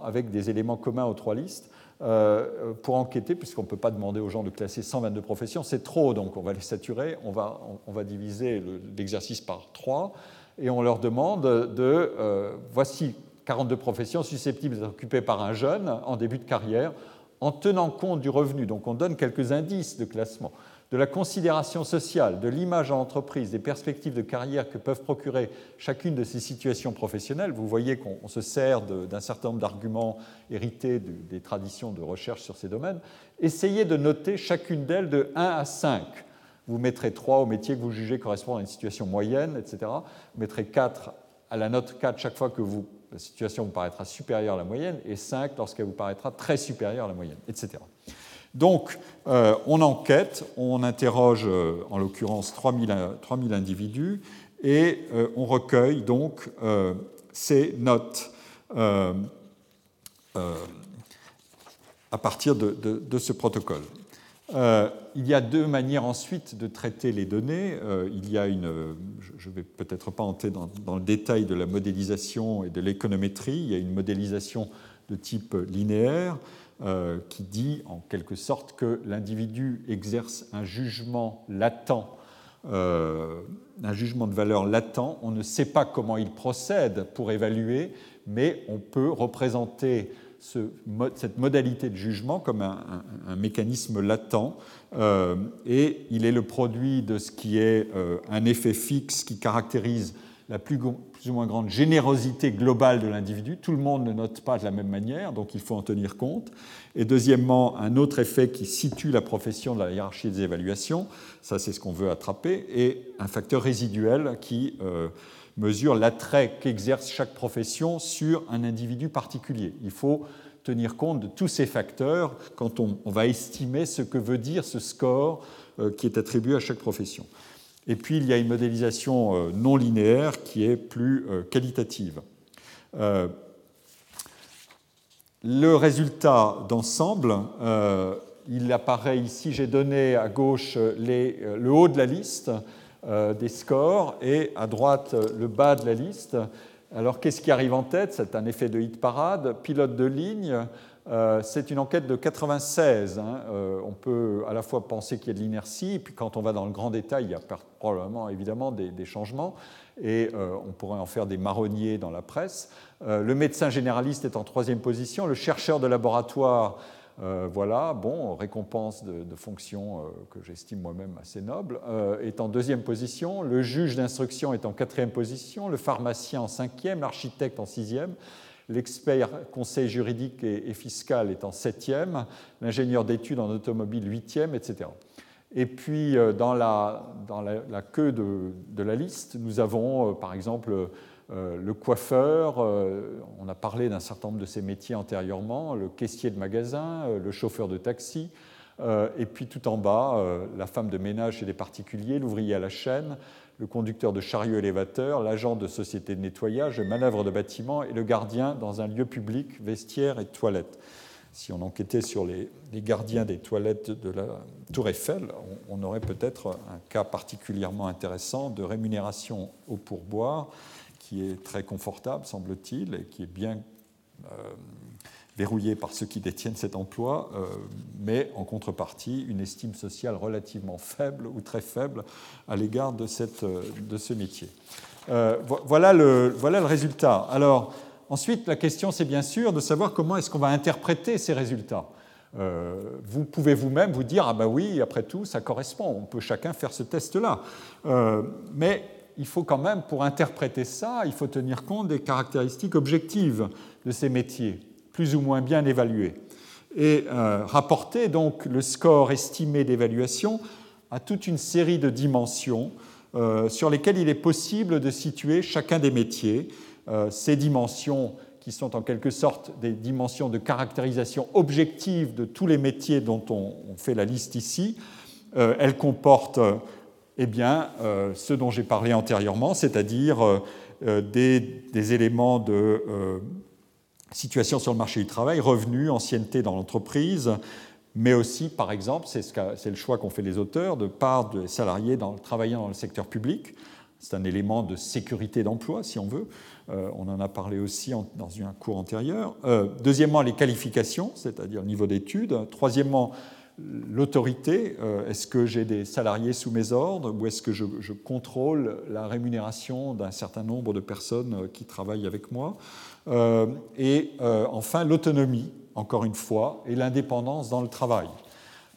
avec des éléments communs aux trois listes. Euh, pour enquêter, puisqu'on ne peut pas demander aux gens de classer 122 professions, c'est trop, donc on va les saturer, on va, on, va diviser l'exercice par 3, et on leur demande de, euh, voici 42 professions susceptibles d'être occupées par un jeune en début de carrière, en tenant compte du revenu. Donc on donne quelques indices de classement de la considération sociale, de l'image en entreprise, des perspectives de carrière que peuvent procurer chacune de ces situations professionnelles, vous voyez qu'on se sert d'un certain nombre d'arguments hérités des traditions de recherche sur ces domaines, essayez de noter chacune d'elles de 1 à 5. Vous mettrez 3 au métier que vous jugez correspondre à une situation moyenne, etc. Vous mettrez 4 à la note 4 chaque fois que la situation vous paraîtra supérieure à la moyenne, et 5 lorsqu'elle vous paraîtra très supérieure à la moyenne, etc. Donc, euh, on enquête, on interroge euh, en l'occurrence 3000, individus et euh, on recueille donc ces notes à partir de, ce protocole. il y a deux manières ensuite de traiter les données. il y a une, je ne vais peut-être pas entrer dans, dans, le détail de la modélisation et de l'économétrie, il y a une modélisation de type linéaire euh, qui dit en quelque sorte que l'individu exerce un jugement latent, euh, un jugement de valeur latent. On ne sait pas comment il procède pour évaluer, mais on peut représenter cette modalité de jugement comme un, mécanisme latent. Euh, et il est le produit de ce qui est un effet fixe qui caractérise la plus, plus, ou moins grande générosité globale de l'individu. Tout le monde ne note pas de la même manière, donc il faut en tenir compte. Et deuxièmement, un autre effet qui situe la profession de la hiérarchie des évaluations, ça c'est ce qu'on veut attraper, et un facteur résiduel qui euh, mesure l'attrait qu'exerce chaque profession sur un individu particulier. Il faut tenir compte de tous ces facteurs quand on, va estimer ce que veut dire ce score euh, qui est attribué à chaque profession. Et puis, il y a une modélisation euh, non linéaire qui est plus euh, qualitative. Euh, le résultat d'ensemble, il apparaît ici, j'ai donné à gauche le haut de la liste des scores et à droite le bas de la liste. Alors qu'est-ce qui arrive en tête? C'est un effet de hit parade, pilote de ligne, euh, c'est une enquête de 96. Hein. Euh, on peut à la fois penser qu'il y a de l'inertie, et puis quand on va dans le grand détail, il y a probablement évidemment des, changements, et euh, on pourrait en faire des marronniers dans la presse. le médecin généraliste est en troisième position, le chercheur de laboratoire, voilà, bon, récompense de, de fonction que j'estime moi-même assez noble, est en deuxième position, le juge d'instruction est en quatrième position, le pharmacien en cinquième, l'architecte en sixième l'expert conseil juridique et, fiscal est en septième, l'ingénieur d'études en automobile huitième, etc. Et puis, euh, dans la, dans la, queue de, de, la liste, nous avons, euh, par exemple, euh, le coiffeur, on a parlé d'un certain nombre de ces métiers antérieurement, le caissier de magasin, le chauffeur de taxi, et puis tout en bas, la femme de ménage chez les particuliers, l'ouvrier à la chaîne, le conducteur de chariot élévateur, l'agent de société de nettoyage, le manœuvre de bâtiment et le gardien dans un lieu public, vestiaire et toilette. Si on enquêtait sur les, gardiens des toilettes de la Tour Eiffel, on, aurait peut-être un cas particulièrement intéressant de rémunération au pourboire qui est très confortable, semble-t-il, et qui est bien euh, verrouillé par ceux qui détiennent cet emploi, euh, mais en contrepartie une estime sociale relativement faible ou très faible à l'égard de, euh, de, ce métier. Euh, voilà, le, voilà le résultat. Alors, ensuite, la question, c'est bien sûr de savoir comment est-ce qu'on va interpréter ces résultats. vous pouvez vous-même vous dire, ah ben oui, après tout, ça correspond, on peut chacun faire ce test-là. mais il faut quand même, pour interpréter ça, il faut tenir compte des caractéristiques objectives de ces métiers plus ou moins bien évalué, et euh, rapporter donc le score estimé d'évaluation à toute une série de dimensions euh, sur lesquelles il est possible de situer chacun des métiers. Euh, ces dimensions qui sont en quelque sorte des dimensions de caractérisation objective de tous les métiers dont on, fait la liste ici, elles comportent eh bien, ce dont j'ai parlé antérieurement, c'est-à-dire des, des, éléments de situation sur le marché du travail, revenus, ancienneté dans l'entreprise, mais aussi, par exemple, c'est le choix qu'ont fait les auteurs, de part des salariés dans, travaillant dans le secteur public. C'est un élément de sécurité d'emploi, si on veut. Euh, on en a parlé aussi dans un cours antérieur. Euh, deuxièmement, les qualifications, c'est-à-dire le niveau d'études. Troisièmement, l'autorité. Euh, est-ce que j'ai des salariés sous mes ordres ou est-ce que je, contrôle la rémunération d'un certain nombre de personnes qui travaillent avec moi Et enfin, l'autonomie, encore une fois, et l'indépendance dans le travail.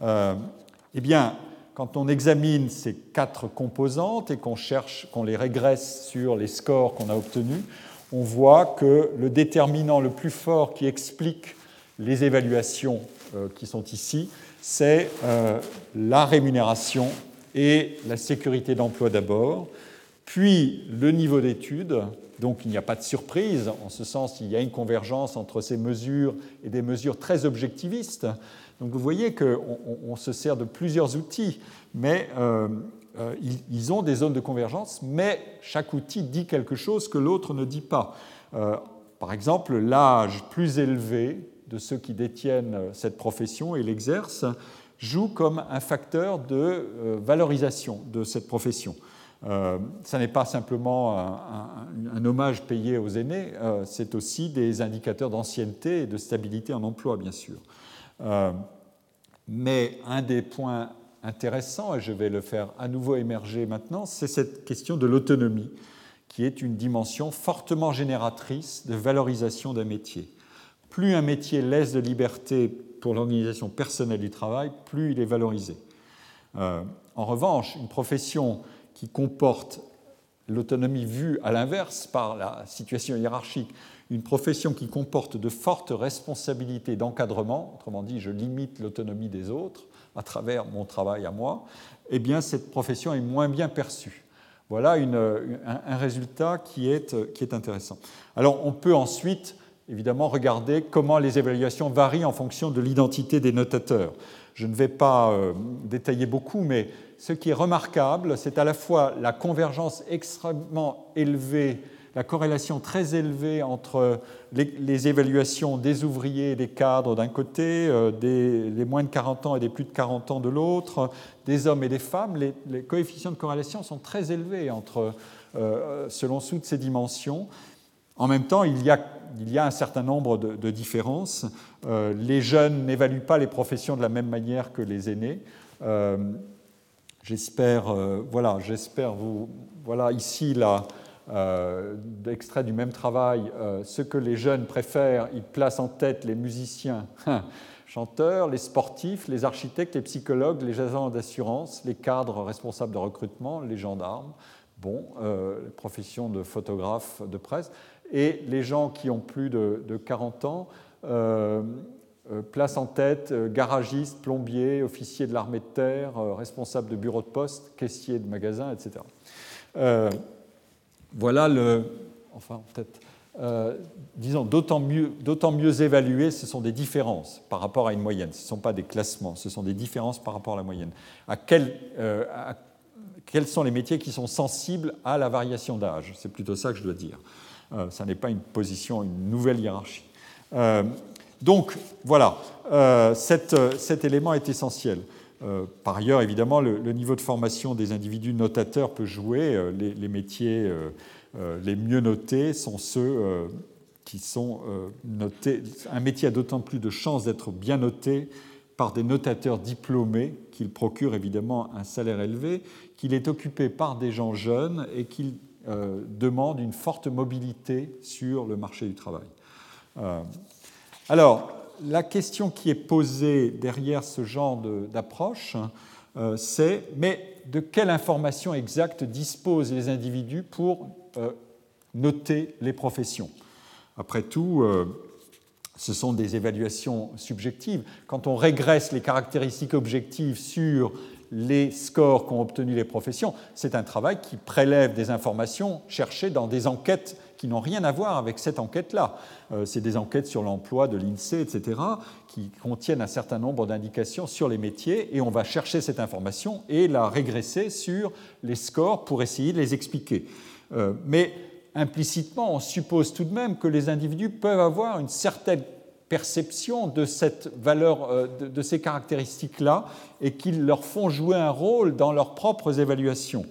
eh bien, quand on examine ces quatre composantes et qu'on cherche, qu'on les régresse sur les scores qu'on a obtenus, on voit que le déterminant le plus fort qui explique les évaluations euh, qui sont ici, c'est euh, la rémunération et la sécurité d'emploi d'abord, puis le niveau d'études. Donc il n'y a pas de surprise, en ce sens il y a une convergence entre ces mesures et des mesures très objectivistes donc vous voyez qu'on se sert de plusieurs outils, mais euh, euh, ils, ont des zones de convergence, mais chaque outil dit quelque chose que l'autre ne dit pas. Par exemple, l'âge plus élevé de ceux qui détiennent cette profession et l'exercent joue comme un facteur de valorisation de cette profession. Euh, ce n'est pas simplement un, hommage payé aux aînés, c'est aussi des indicateurs d'ancienneté et de stabilité en emploi, bien sûr. Euh, mais un des points intéressants, et je vais le faire à nouveau émerger maintenant, c'est cette question de l'autonomie, qui est une dimension fortement génératrice de valorisation d'un métier. Plus un métier laisse de liberté pour l'organisation personnelle du travail, plus il est valorisé. Euh, en revanche, une profession qui comporte l'autonomie vue à l'inverse par la situation hiérarchique, une profession qui comporte de fortes responsabilités d'encadrement, autrement dit, je limite l'autonomie des autres à travers mon travail à moi, eh bien, cette profession est moins bien perçue. Voilà un, résultat qui est, qui est intéressant. Alors, on peut ensuite, évidemment, regarder comment les évaluations varient en fonction de l'identité des notateurs. Je ne vais pas euh, détailler beaucoup, mais ce qui est remarquable, c'est à la fois la convergence extrêmement élevée la corrélation très élevée entre les, évaluations des ouvriers et des cadres d'un côté, euh, des, moins de 40 ans et des plus de 40 ans de l'autre, des hommes et des femmes, les, coefficients de corrélation sont très élevés entre, euh, selon toutes ces dimensions. En même temps, il y a, un certain nombre de, différences. Euh, les jeunes n'évaluent pas les professions de la même manière que les aînés. j'espère, voilà, j'espère vous, voilà ici la, euh, d'extraits du même travail, euh, ce que les jeunes préfèrent, ils placent en tête les musiciens, hein, chanteurs, les sportifs, les architectes, les psychologues, les agents d'assurance, les cadres responsables de recrutement, les gendarmes, bon, euh, les professions de photographes de presse, et les gens qui ont plus de, de 40 ans placent en tête garagistes, plombiers, officiers de l'armée de terre, responsables de bureaux de poste, caissiers de magasins, etc voilà le. Enfin, peut-être. Euh, disons, d'autant mieux, mieux évalués, ce sont des différences par rapport à une moyenne. Ce ne sont pas des classements, ce sont des différences par rapport à la moyenne. À, euh, quels sont les métiers qui sont sensibles à la variation d'âge? C'est plutôt ça que je dois dire. Euh, ça n'est pas une position, une nouvelle hiérarchie. donc, voilà, cet, cet, élément est essentiel. par ailleurs, évidemment, le, niveau de formation des individus notateurs peut jouer. les métiers euh, les mieux notés sont ceux euh, qui sont euh, notés. Un métier a d'autant plus de chances d'être bien noté par des notateurs diplômés qu'il procure évidemment un salaire élevé, qu'il est occupé par des gens jeunes et qu'il demande une forte mobilité sur le marché du travail. alors, la question qui est posée derrière ce genre d'approche, c'est mais de quelle information exacte disposent les individus pour euh, noter les professions? Après tout, euh, ce sont des évaluations subjectives. Quand on régresse les caractéristiques objectives sur les scores qu'ont obtenus les professions, c'est un travail qui prélève des informations cherchées dans des enquêtes qui n'ont rien à voir avec cette enquête-là. Euh, c'est des enquêtes sur l'emploi de l'INSEE, etc., qui contiennent un certain nombre d'indications sur les métiers, et on va chercher cette information et la régresser sur les scores pour essayer de les expliquer. Euh, mais implicitement, on suppose tout de même que les individus peuvent avoir une certaine perception de cette valeur, euh, de, ces caractéristiques-là, et qu'ils leur font jouer un rôle dans leurs propres évaluations.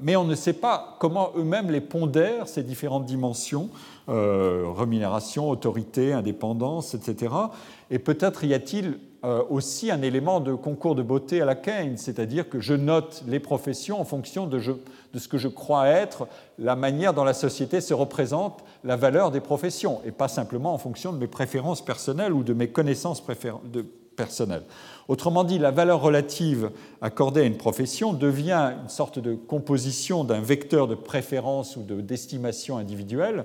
mais on ne sait pas comment eux-mêmes les pondèrent, ces différentes dimensions, rémunération, autorité, indépendance, etc. Et peut-être y a-t-il aussi un élément de concours de beauté à la Keynes, c'est-à-dire que je note les professions en fonction de, de, ce que je crois être la manière dont la société se représente la valeur des professions, et pas simplement en fonction de mes préférences personnelles ou de mes connaissances personnelles. Autrement dit, la valeur relative accordée à une profession devient une sorte de composition d'un vecteur de préférence ou d'estimation individuelle,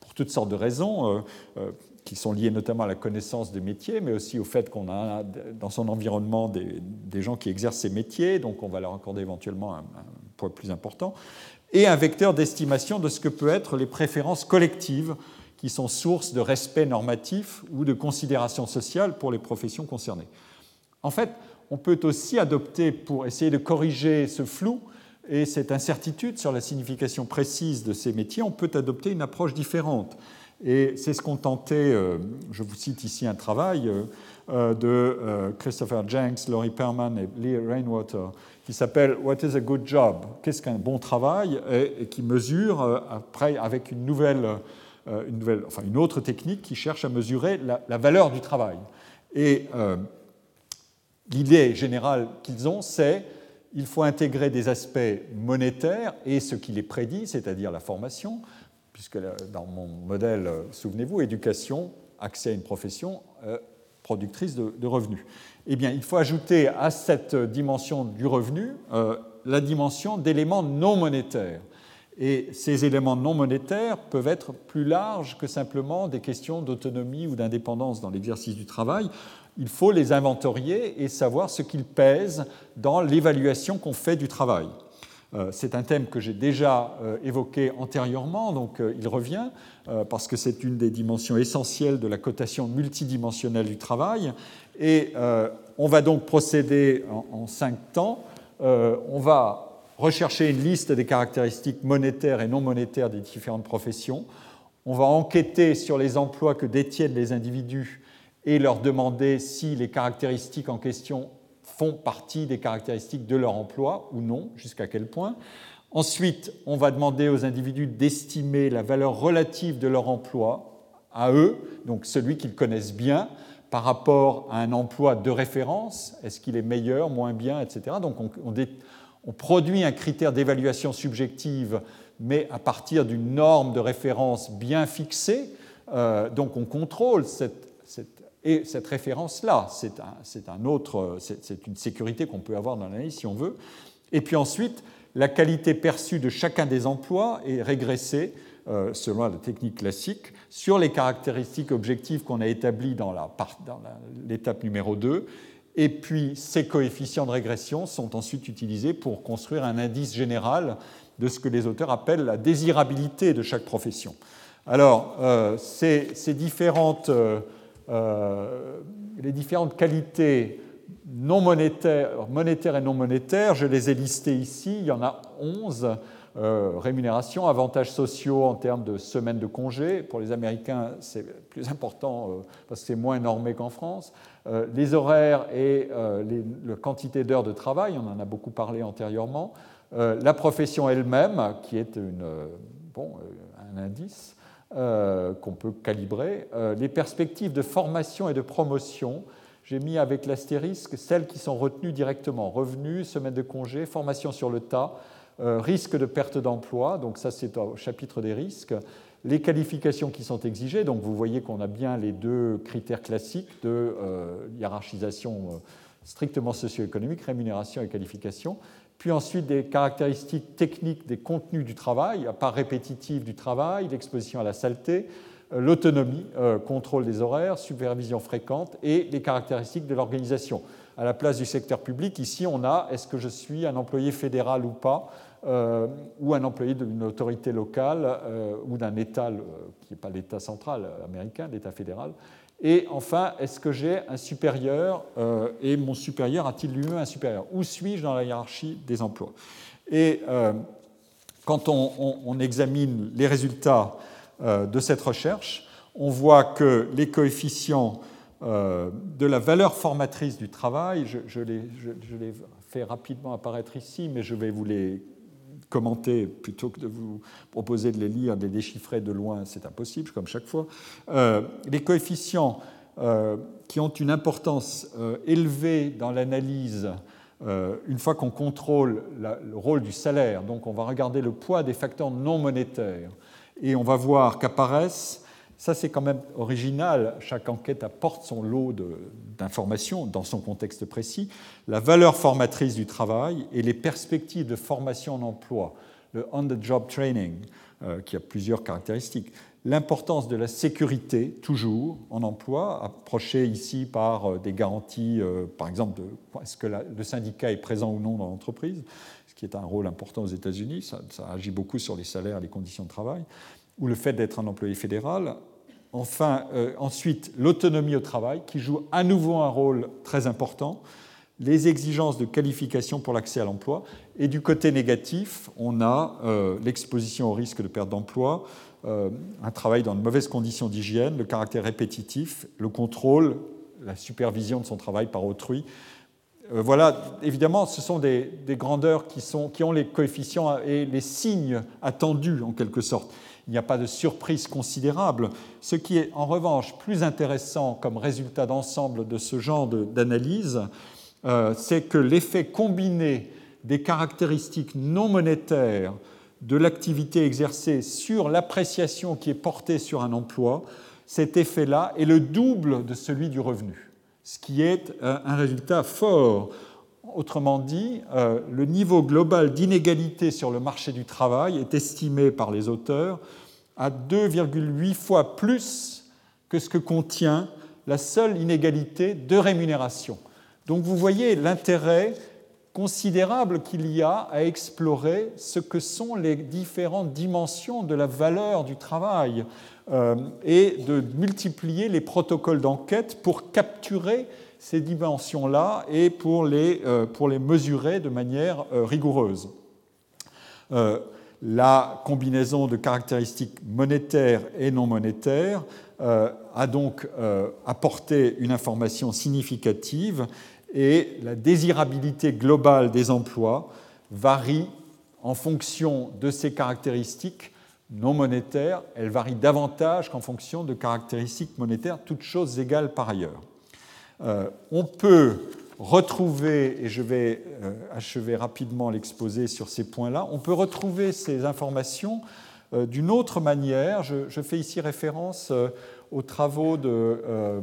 pour toutes sortes de raisons, euh, euh, qui sont liées notamment à la connaissance des métiers, mais aussi au fait qu'on a dans son environnement des, gens qui exercent ces métiers, donc on va leur accorder éventuellement un, un poids plus important, et un vecteur d'estimation de ce que peuvent être les préférences collectives qui sont source de respect normatif ou de considération sociale pour les professions concernées. En fait, on peut aussi adopter, pour essayer de corriger ce flou et cette incertitude sur la signification précise de ces métiers, on peut adopter une approche différente. Et c'est ce qu'ont tenté, euh, je vous cite ici un travail euh, euh, de Christopher Jenks, Laurie Perman et Lee Rainwater, qui s'appelle What is a good job? Qu'est-ce qu'un bon travail et, qui mesure après avec une nouvelle, une nouvelle, enfin une autre technique qui cherche à mesurer la, valeur du travail. Et l'idée générale qu'ils ont, c'est il faut intégrer des aspects monétaires et ce qui les prédit, c'est-à-dire la formation, puisque dans mon modèle, souvenez-vous, éducation, accès à une profession euh, productrice de, revenus. Eh bien, il faut ajouter à cette dimension du revenu euh, la dimension d'éléments non monétaires. Et ces éléments non monétaires peuvent être plus larges que simplement des questions d'autonomie ou d'indépendance dans l'exercice du travail il faut les inventorier et savoir ce qu'ils pèsent dans l'évaluation qu'on fait du travail. Euh, c'est un thème que j'ai déjà euh, évoqué antérieurement, donc euh, il revient, parce que c'est une des dimensions essentielles de la cotation multidimensionnelle du travail. Et on va donc procéder en, cinq temps. on va rechercher une liste des caractéristiques monétaires et non monétaires des différentes professions. On va enquêter sur les emplois que détiennent les individus et leur demander si les caractéristiques en question font partie des caractéristiques de leur emploi ou non, jusqu'à quel point. Ensuite, on va demander aux individus d'estimer la valeur relative de leur emploi à eux, donc celui qu'ils connaissent bien, par rapport à un emploi de référence. Est-ce qu'il est meilleur, moins bien, etc. Donc on, produit un critère d'évaluation subjective, mais à partir d'une norme de référence bien fixée. Euh, donc on contrôle cette et cette référence-là, c'est un, une sécurité qu'on peut avoir dans l'analyse si on veut. Et puis ensuite, la qualité perçue de chacun des emplois est régressée, euh, selon la technique classique, sur les caractéristiques objectives qu'on a établies dans l'étape numéro 2. Et puis ces coefficients de régression sont ensuite utilisés pour construire un indice général de ce que les auteurs appellent la désirabilité de chaque profession. Alors, euh, ces, différentes. Euh, euh, les différentes qualités non monétaires, monétaires et non monétaires, je les ai listées ici, il y en a 11. Euh, rémunération, avantages sociaux en termes de semaines de congé. Pour les Américains, c'est plus important euh, parce que c'est moins normé qu'en France. les horaires et la quantité d'heures de travail, on en a beaucoup parlé antérieurement. la profession elle-même, qui est une, bon, un indice. Euh, qu'on peut calibrer. Euh, les perspectives de formation et de promotion, j'ai mis avec l'astérisque celles qui sont retenues directement. Revenus, semaine de congé, formation sur le tas, euh, risque de perte d'emploi, donc ça c'est au chapitre des risques. Les qualifications qui sont exigées, donc vous voyez qu'on a bien les deux critères classiques de hiérarchisation strictement socio-économique, rémunération et qualification puis ensuite des caractéristiques techniques des contenus du travail, la part répétitive du travail, l'exposition à la saleté, euh, l'autonomie, euh, contrôle des horaires, supervision fréquente et les caractéristiques de l'organisation. À la place du secteur public, ici on a est-ce que je suis un employé fédéral ou pas, euh, ou un employé d'une autorité locale ou d'un État qui n'est pas l'État central américain, l'État fédéral, et enfin, est-ce que j'ai un supérieur euh, et mon supérieur a-t-il lui-même un supérieur? Où suis-je dans la hiérarchie des emplois? Et euh, quand on, examine les résultats euh, de cette recherche, on voit que les coefficients de la valeur formatrice du travail, je, les, fait rapidement apparaître ici, mais je vais vous les commenter plutôt que de vous proposer de les lire, de les déchiffrer de loin, c'est impossible, comme chaque fois. les coefficients qui ont une importance élevée dans l'analyse une fois qu'on contrôle le rôle du salaire, donc on va regarder le poids des facteurs non monétaires, et on va voir qu'apparaissent ça, c'est quand même original. Chaque enquête apporte son lot d'informations dans son contexte précis. La valeur formatrice du travail et les perspectives de formation en emploi, le on-the-job training, euh, qui a plusieurs caractéristiques. L'importance de la sécurité, toujours, en emploi, approchée ici par euh, des garanties, euh, par exemple, est-ce que le syndicat est présent ou non dans l'entreprise, ce qui est un rôle important aux États-Unis, ça, ça agit beaucoup sur les salaires les conditions de travail ou le fait d'être un employé fédéral, Enfin, euh, ensuite, l'autonomie au travail, qui joue à nouveau un rôle très important, les exigences de qualification pour l'accès à l'emploi. Et du côté négatif, on a euh, l'exposition au risque de perte d'emploi, euh, un travail dans de mauvaises conditions d'hygiène, le caractère répétitif, le contrôle, la supervision de son travail par autrui. voilà, évidemment, ce sont des, grandeurs qui, ont les coefficients et les signes attendus en quelque sorte il n'y a pas de surprise considérable. Ce qui est en revanche plus intéressant comme résultat d'ensemble de ce genre d'analyse, euh, c'est que l'effet combiné des caractéristiques non monétaires de l'activité exercée sur l'appréciation qui est portée sur un emploi, cet effet-là est le double de celui du revenu, ce qui est euh, un résultat fort. Autrement dit, euh, le niveau global d'inégalité sur le marché du travail est estimé par les auteurs à 2,8 fois plus que ce que contient la seule inégalité de rémunération. Donc vous voyez l'intérêt considérable qu'il y a à explorer ce que sont les différentes dimensions de la valeur du travail euh, et de multiplier les protocoles d'enquête pour capturer ces dimensions-là et pour les, euh, pour les mesurer de manière euh, rigoureuse. La combinaison de caractéristiques monétaires et non monétaires euh, a donc euh, apporté une information significative et la désirabilité globale des emplois varie en fonction de ces caractéristiques non monétaires. Elle varie davantage qu'en fonction de caractéristiques monétaires, toutes choses égales par ailleurs. Euh, on peut retrouver, et je vais euh, achever rapidement l'exposé sur ces points-là, on peut retrouver ces informations euh, d'une autre manière. Je, fais ici référence aux travaux de,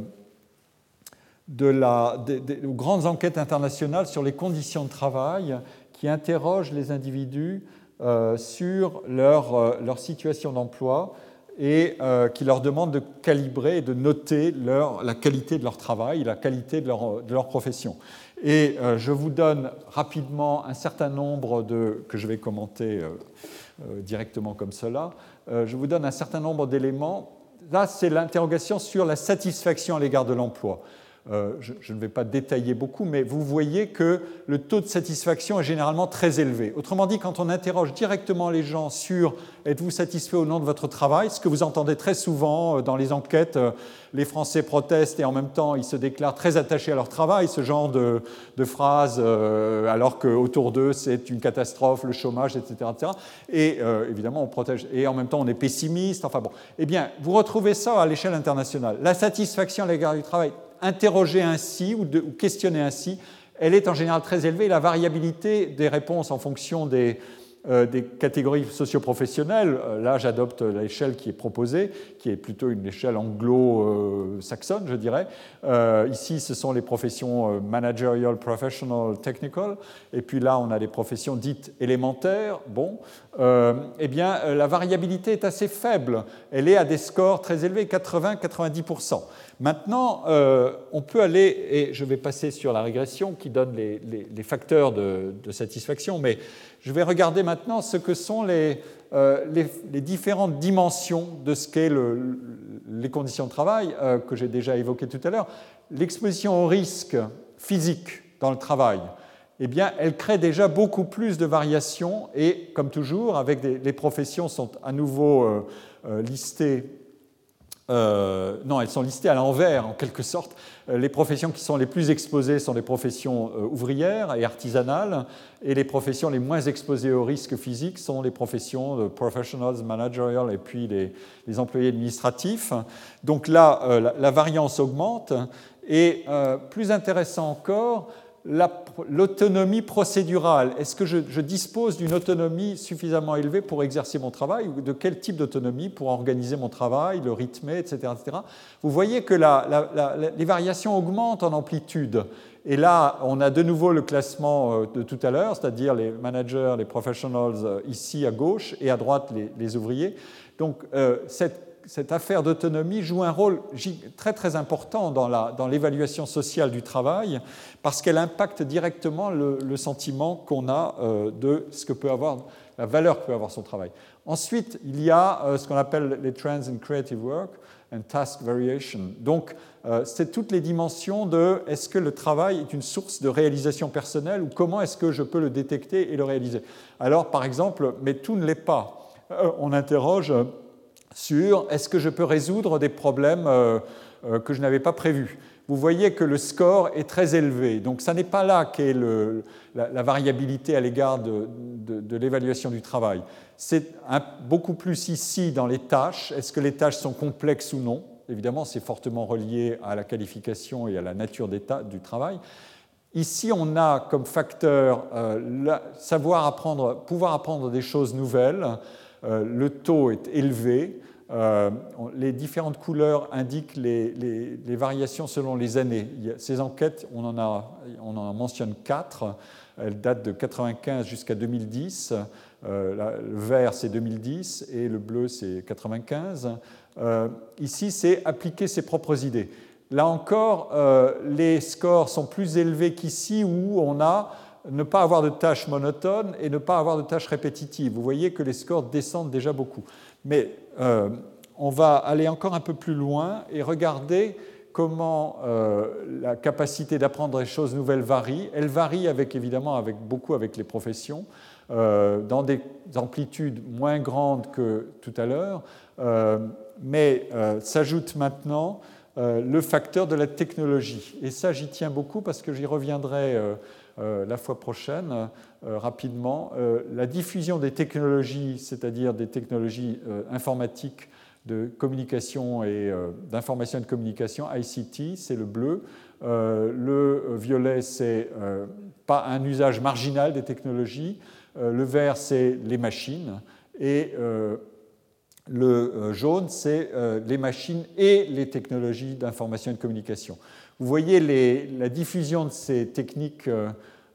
aux grandes enquêtes internationales sur les conditions de travail qui interrogent les individus sur leur situation d'emploi et euh, qui leur demande de calibrer et de noter la qualité de leur travail, la qualité de leur, de leur profession. Et euh, je vous donne rapidement un certain nombre de, que je vais commenter euh, directement comme cela, je vous donne un certain nombre d'éléments. Là, c'est l'interrogation sur la satisfaction à l'égard de l'emploi. Euh, je, ne vais pas détailler beaucoup, mais vous voyez que le taux de satisfaction est généralement très élevé. Autrement dit, quand on interroge directement les gens sur êtes-vous satisfait au nom de votre travail, ce que vous entendez très souvent euh, dans les enquêtes, euh, les Français protestent et en même temps ils se déclarent très attachés à leur travail, ce genre de, phrases, alors qu'autour d'eux c'est une catastrophe, le chômage, etc. etc. Et évidemment on protège, et en même temps on est pessimiste, enfin bon. Eh bien, vous retrouvez ça à l'échelle internationale. La satisfaction à l'égard du travail interroger ainsi ou, de, questionner ainsi, elle est en général très élevée. La variabilité des réponses en fonction des, des catégories socioprofessionnelles, euh, là j'adopte l'échelle qui est proposée, qui est plutôt une échelle anglo-saxonne, je dirais. Euh, ici, ce sont les professions managerial, professional, technical, et puis là, on a les professions dites élémentaires. Bon, eh bien, la variabilité est assez faible. Elle est à des scores très élevés, 80-90%. Maintenant, euh, on peut aller, et je vais passer sur la régression qui donne les, facteurs de, satisfaction, mais je vais regarder maintenant ce que sont les, euh, différentes dimensions de ce qu'est les conditions de travail euh, que j'ai déjà évoquées tout à l'heure. L'exposition au risque physique dans le travail, eh bien, elle crée déjà beaucoup plus de variations et, comme toujours, avec les professions sont à nouveau listées euh, non, elles sont listées à l'envers en quelque sorte. Euh, les professions qui sont les plus exposées sont les professions euh, ouvrières et artisanales, et les professions les moins exposées aux risques physiques sont les professions de professionals, managerial et puis les, employés administratifs. Donc là, la, variance augmente. Et plus intéressant encore, l'autonomie procédurale. Est-ce que je, dispose d'une autonomie suffisamment élevée pour exercer mon travail ou de quel type d'autonomie pour organiser mon travail, le rythmer, etc. etc. Vous voyez que les variations augmentent en amplitude. Et là, on a de nouveau le classement euh, de tout à l'heure, c'est-à-dire les managers, les professionals euh, ici à gauche et à droite les, ouvriers. Donc euh, cette cette affaire d'autonomie joue un rôle très très important dans l'évaluation sociale du travail parce qu'elle impacte directement le, sentiment qu'on a euh, de ce que peut avoir, la valeur que peut avoir son travail. Ensuite, il y a euh, ce qu'on appelle les trends in creative work and task variation. Donc, euh, c'est toutes les dimensions de est-ce que le travail est une source de réalisation personnelle ou comment est-ce que je peux le détecter et le réaliser? Alors, par exemple, mais tout ne l'est pas. on interroge sur est-ce que je peux résoudre des problèmes euh, euh, que je n'avais pas prévus. Vous voyez que le score est très élevé. Donc, ça n'est pas là qu'est la, variabilité à l'égard de, l'évaluation du travail. C'est beaucoup plus ici dans les tâches. Est-ce que les tâches sont complexes ou non? Évidemment, c'est fortement relié à la qualification et à la nature du travail. Ici, on a comme facteur euh, savoir apprendre, pouvoir apprendre des choses nouvelles, le taux est élevé. Euh, les différentes couleurs indiquent les, variations selon les années. Ces enquêtes, on en, mentionne quatre. Elles datent de 95 jusqu'à 2010. Euh, le vert, c'est 2010 et le bleu, c'est 95. ici, c'est appliquer ses propres idées. Là encore, les scores sont plus élevés qu'ici où on a ne pas avoir de tâches monotones et ne pas avoir de tâches répétitives. Vous voyez que les scores descendent déjà beaucoup. Mais euh, on va aller encore un peu plus loin et regarder comment euh, la capacité d'apprendre des choses nouvelles varie. Elle varie avec, évidemment avec, beaucoup avec les professions, euh, dans des amplitudes moins grandes que tout à l'heure, mais s'ajoute maintenant le facteur de la technologie. Et ça, j'y tiens beaucoup parce que j'y reviendrai la fois prochaine, euh, rapidement, euh, la diffusion des technologies, c'est-à-dire des technologies informatiques de communication et d'information et de communication, ICT, c'est le bleu. le violet, c'est pas un usage marginal des technologies. le vert, c'est les machines. Et le jaune, c'est les machines et les technologies d'information et de communication. Vous voyez la diffusion de ces techniques, euh,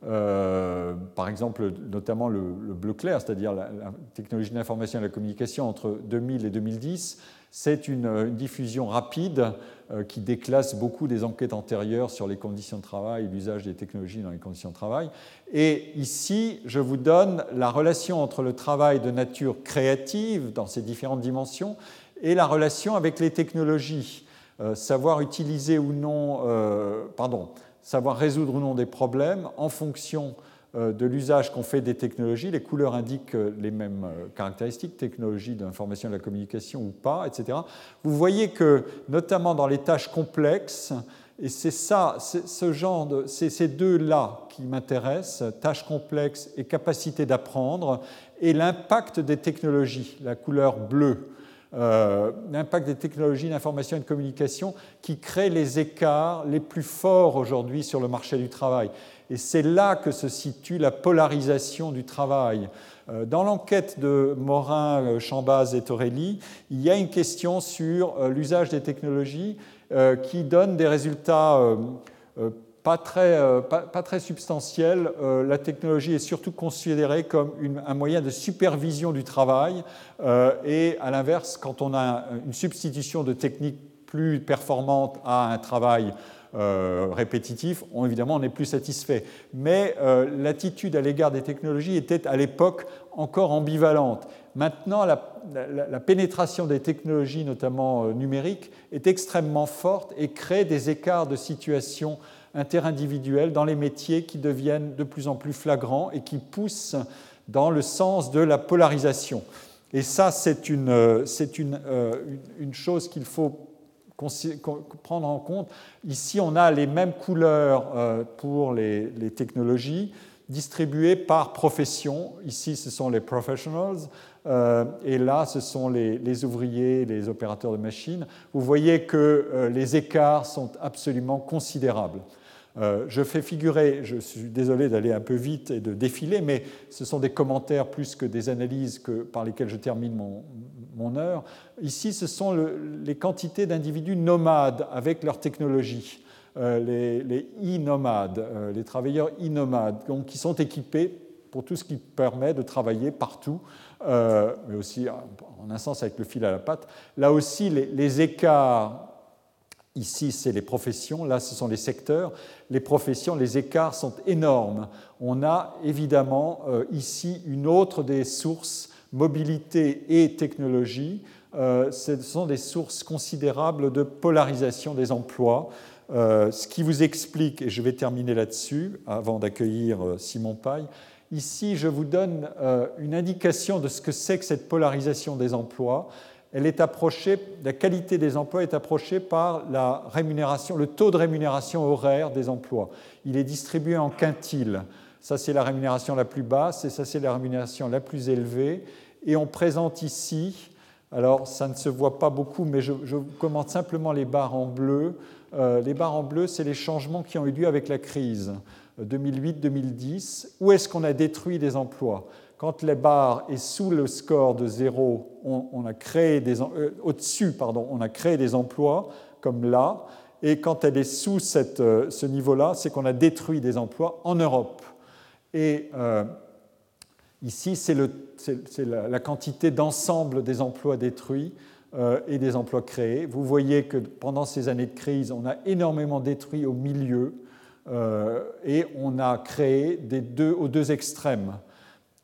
euh, par exemple notamment le, bleu clair, c'est-à-dire la, technologie d'information et de la communication entre 2000 et 2010, c'est une, diffusion rapide euh, qui déclasse beaucoup des enquêtes antérieures sur les conditions de travail l'usage des technologies dans les conditions de travail. Et ici, je vous donne la relation entre le travail de nature créative dans ses différentes dimensions et la relation avec les technologies. Euh, savoir utiliser ou non, euh, pardon, savoir résoudre ou non des problèmes en fonction euh, de l'usage qu'on fait des technologies. Les couleurs indiquent les mêmes caractéristiques, technologie d'information et de la communication ou pas, etc. Vous voyez que, notamment dans les tâches complexes, et c'est ça, ce genre de, c'est ces deux-là qui m'intéressent, tâches complexes et capacité d'apprendre, et l'impact des technologies, la couleur bleue. Euh, l'impact des technologies d'information et de communication qui créent les écarts les plus forts aujourd'hui sur le marché du travail. Et c'est là que se situe la polarisation du travail. Euh, dans l'enquête de Morin, euh, Chambaz et Torelli, il y a une question sur l'usage des technologies qui donne des résultats pas très, euh, pas, très substantiel. Euh, la technologie est surtout considérée comme un moyen de supervision du travail. Euh, et à l'inverse, quand on a une substitution de techniques plus performantes à un travail répétitif, on, évidemment, on est plus satisfait. Mais l'attitude à l'égard des technologies était à l'époque encore ambivalente. Maintenant, la, pénétration des technologies, notamment numériques, est extrêmement forte et crée des écarts de situation interindividuels dans les métiers qui deviennent de plus en plus flagrants et qui poussent dans le sens de la polarisation. Et ça, c'est une, une, une, chose qu'il faut prendre en compte. Ici, on a les mêmes couleurs pour les, les technologies distribuées par profession. Ici, ce sont les professionals. Euh, et là, ce sont les, ouvriers, les opérateurs de machines. Vous voyez que euh, les écarts sont absolument considérables. Euh, je fais figurer, je suis désolé d'aller un peu vite et de défiler, mais ce sont des commentaires plus que des analyses que, par lesquelles je termine mon, heure. Ici, ce sont les quantités d'individus nomades avec leur technologie. les, les e-nomades, les travailleurs e-nomades, qui sont équipés pour tout ce qui permet de travailler partout euh, mais aussi en un sens avec le fil à la patte. Là aussi, les, écarts, ici c'est les professions, là ce sont les secteurs, les professions, les écarts sont énormes. On a évidemment euh, ici une autre des sources, mobilité et technologie. Euh, ce sont des sources considérables de polarisation des emplois. ce qui vous explique, et je vais terminer là-dessus avant d'accueillir Simon Paille, Ici, je vous donne euh, une indication de ce que c'est que cette polarisation des emplois. Elle est approchée, la qualité des emplois est approchée par le taux de rémunération horaire des emplois. Il est distribué en quintiles. Ça, c'est la rémunération la plus basse et ça, c'est la rémunération la plus élevée. Et on présente ici, alors ça ne se voit pas beaucoup, mais je, commente simplement les barres en bleu. Euh, les barres en bleu, c'est les changements qui ont eu lieu avec la crise. 2008-2010, où est-ce qu'on a détruit des emplois? Quand la barre est sous le score de zéro, on, a créé des euh, au-dessus, pardon, on a créé des emplois comme là, et quand elle est sous cette, euh, ce niveau-là, c'est qu'on a détruit des emplois en Europe. Et euh, ici, c'est la, la, quantité d'ensemble des emplois détruits et des emplois créés. Vous voyez que pendant ces années de crise, on a énormément détruit au milieu et on a créé des deux, aux deux extrêmes.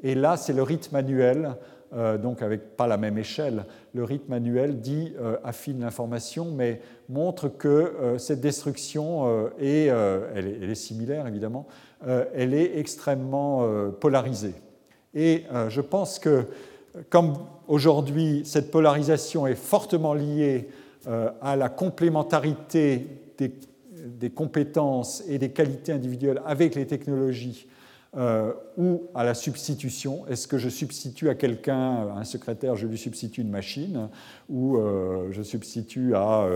Et là, c'est le rythme annuel, euh, donc avec pas la même échelle. Le rythme annuel dit euh, affine l'information, mais montre que cette destruction est, elle est, similaire évidemment, elle est extrêmement polarisée. Et je pense que comme aujourd'hui cette polarisation est fortement liée à la complémentarité des compétences et des qualités individuelles avec les technologies euh, ou à la substitution. Est-ce que je substitue à quelqu'un, un secrétaire, je lui substitue une machine, ou euh, je substitue à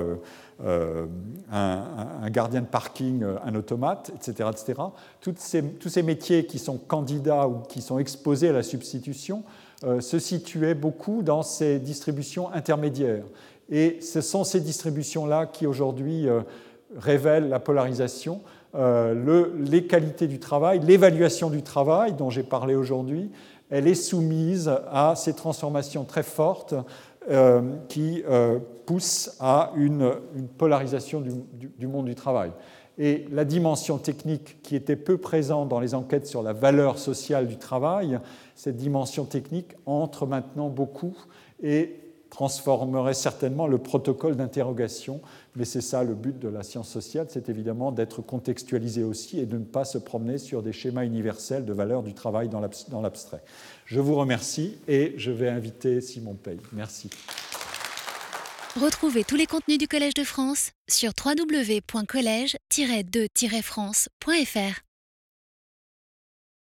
euh, un, gardien de parking un automate, etc. etc. tous ces métiers qui sont candidats ou qui sont exposés à la substitution se situaient beaucoup dans ces distributions intermédiaires. Et ce sont ces distributions-là qui aujourd'hui révèle la polarisation, euh, les qualités du travail, l'évaluation du travail dont j'ai parlé aujourd'hui, elle est soumise à ces transformations très fortes euh, qui euh, poussent à une, polarisation du, monde du travail. Et la dimension technique qui était peu présente dans les enquêtes sur la valeur sociale du travail, cette dimension technique entre maintenant beaucoup et transformerait certainement le protocole d'interrogation mais c'est ça le but de la science sociale, c'est évidemment d'être contextualisé aussi et de ne pas se promener sur des schémas universels de valeur du travail dans l'abstrait. Je vous remercie et je vais inviter Simon Pey. Merci. Retrouvez tous les contenus du Collège de France sur www.colège-2-france.fr.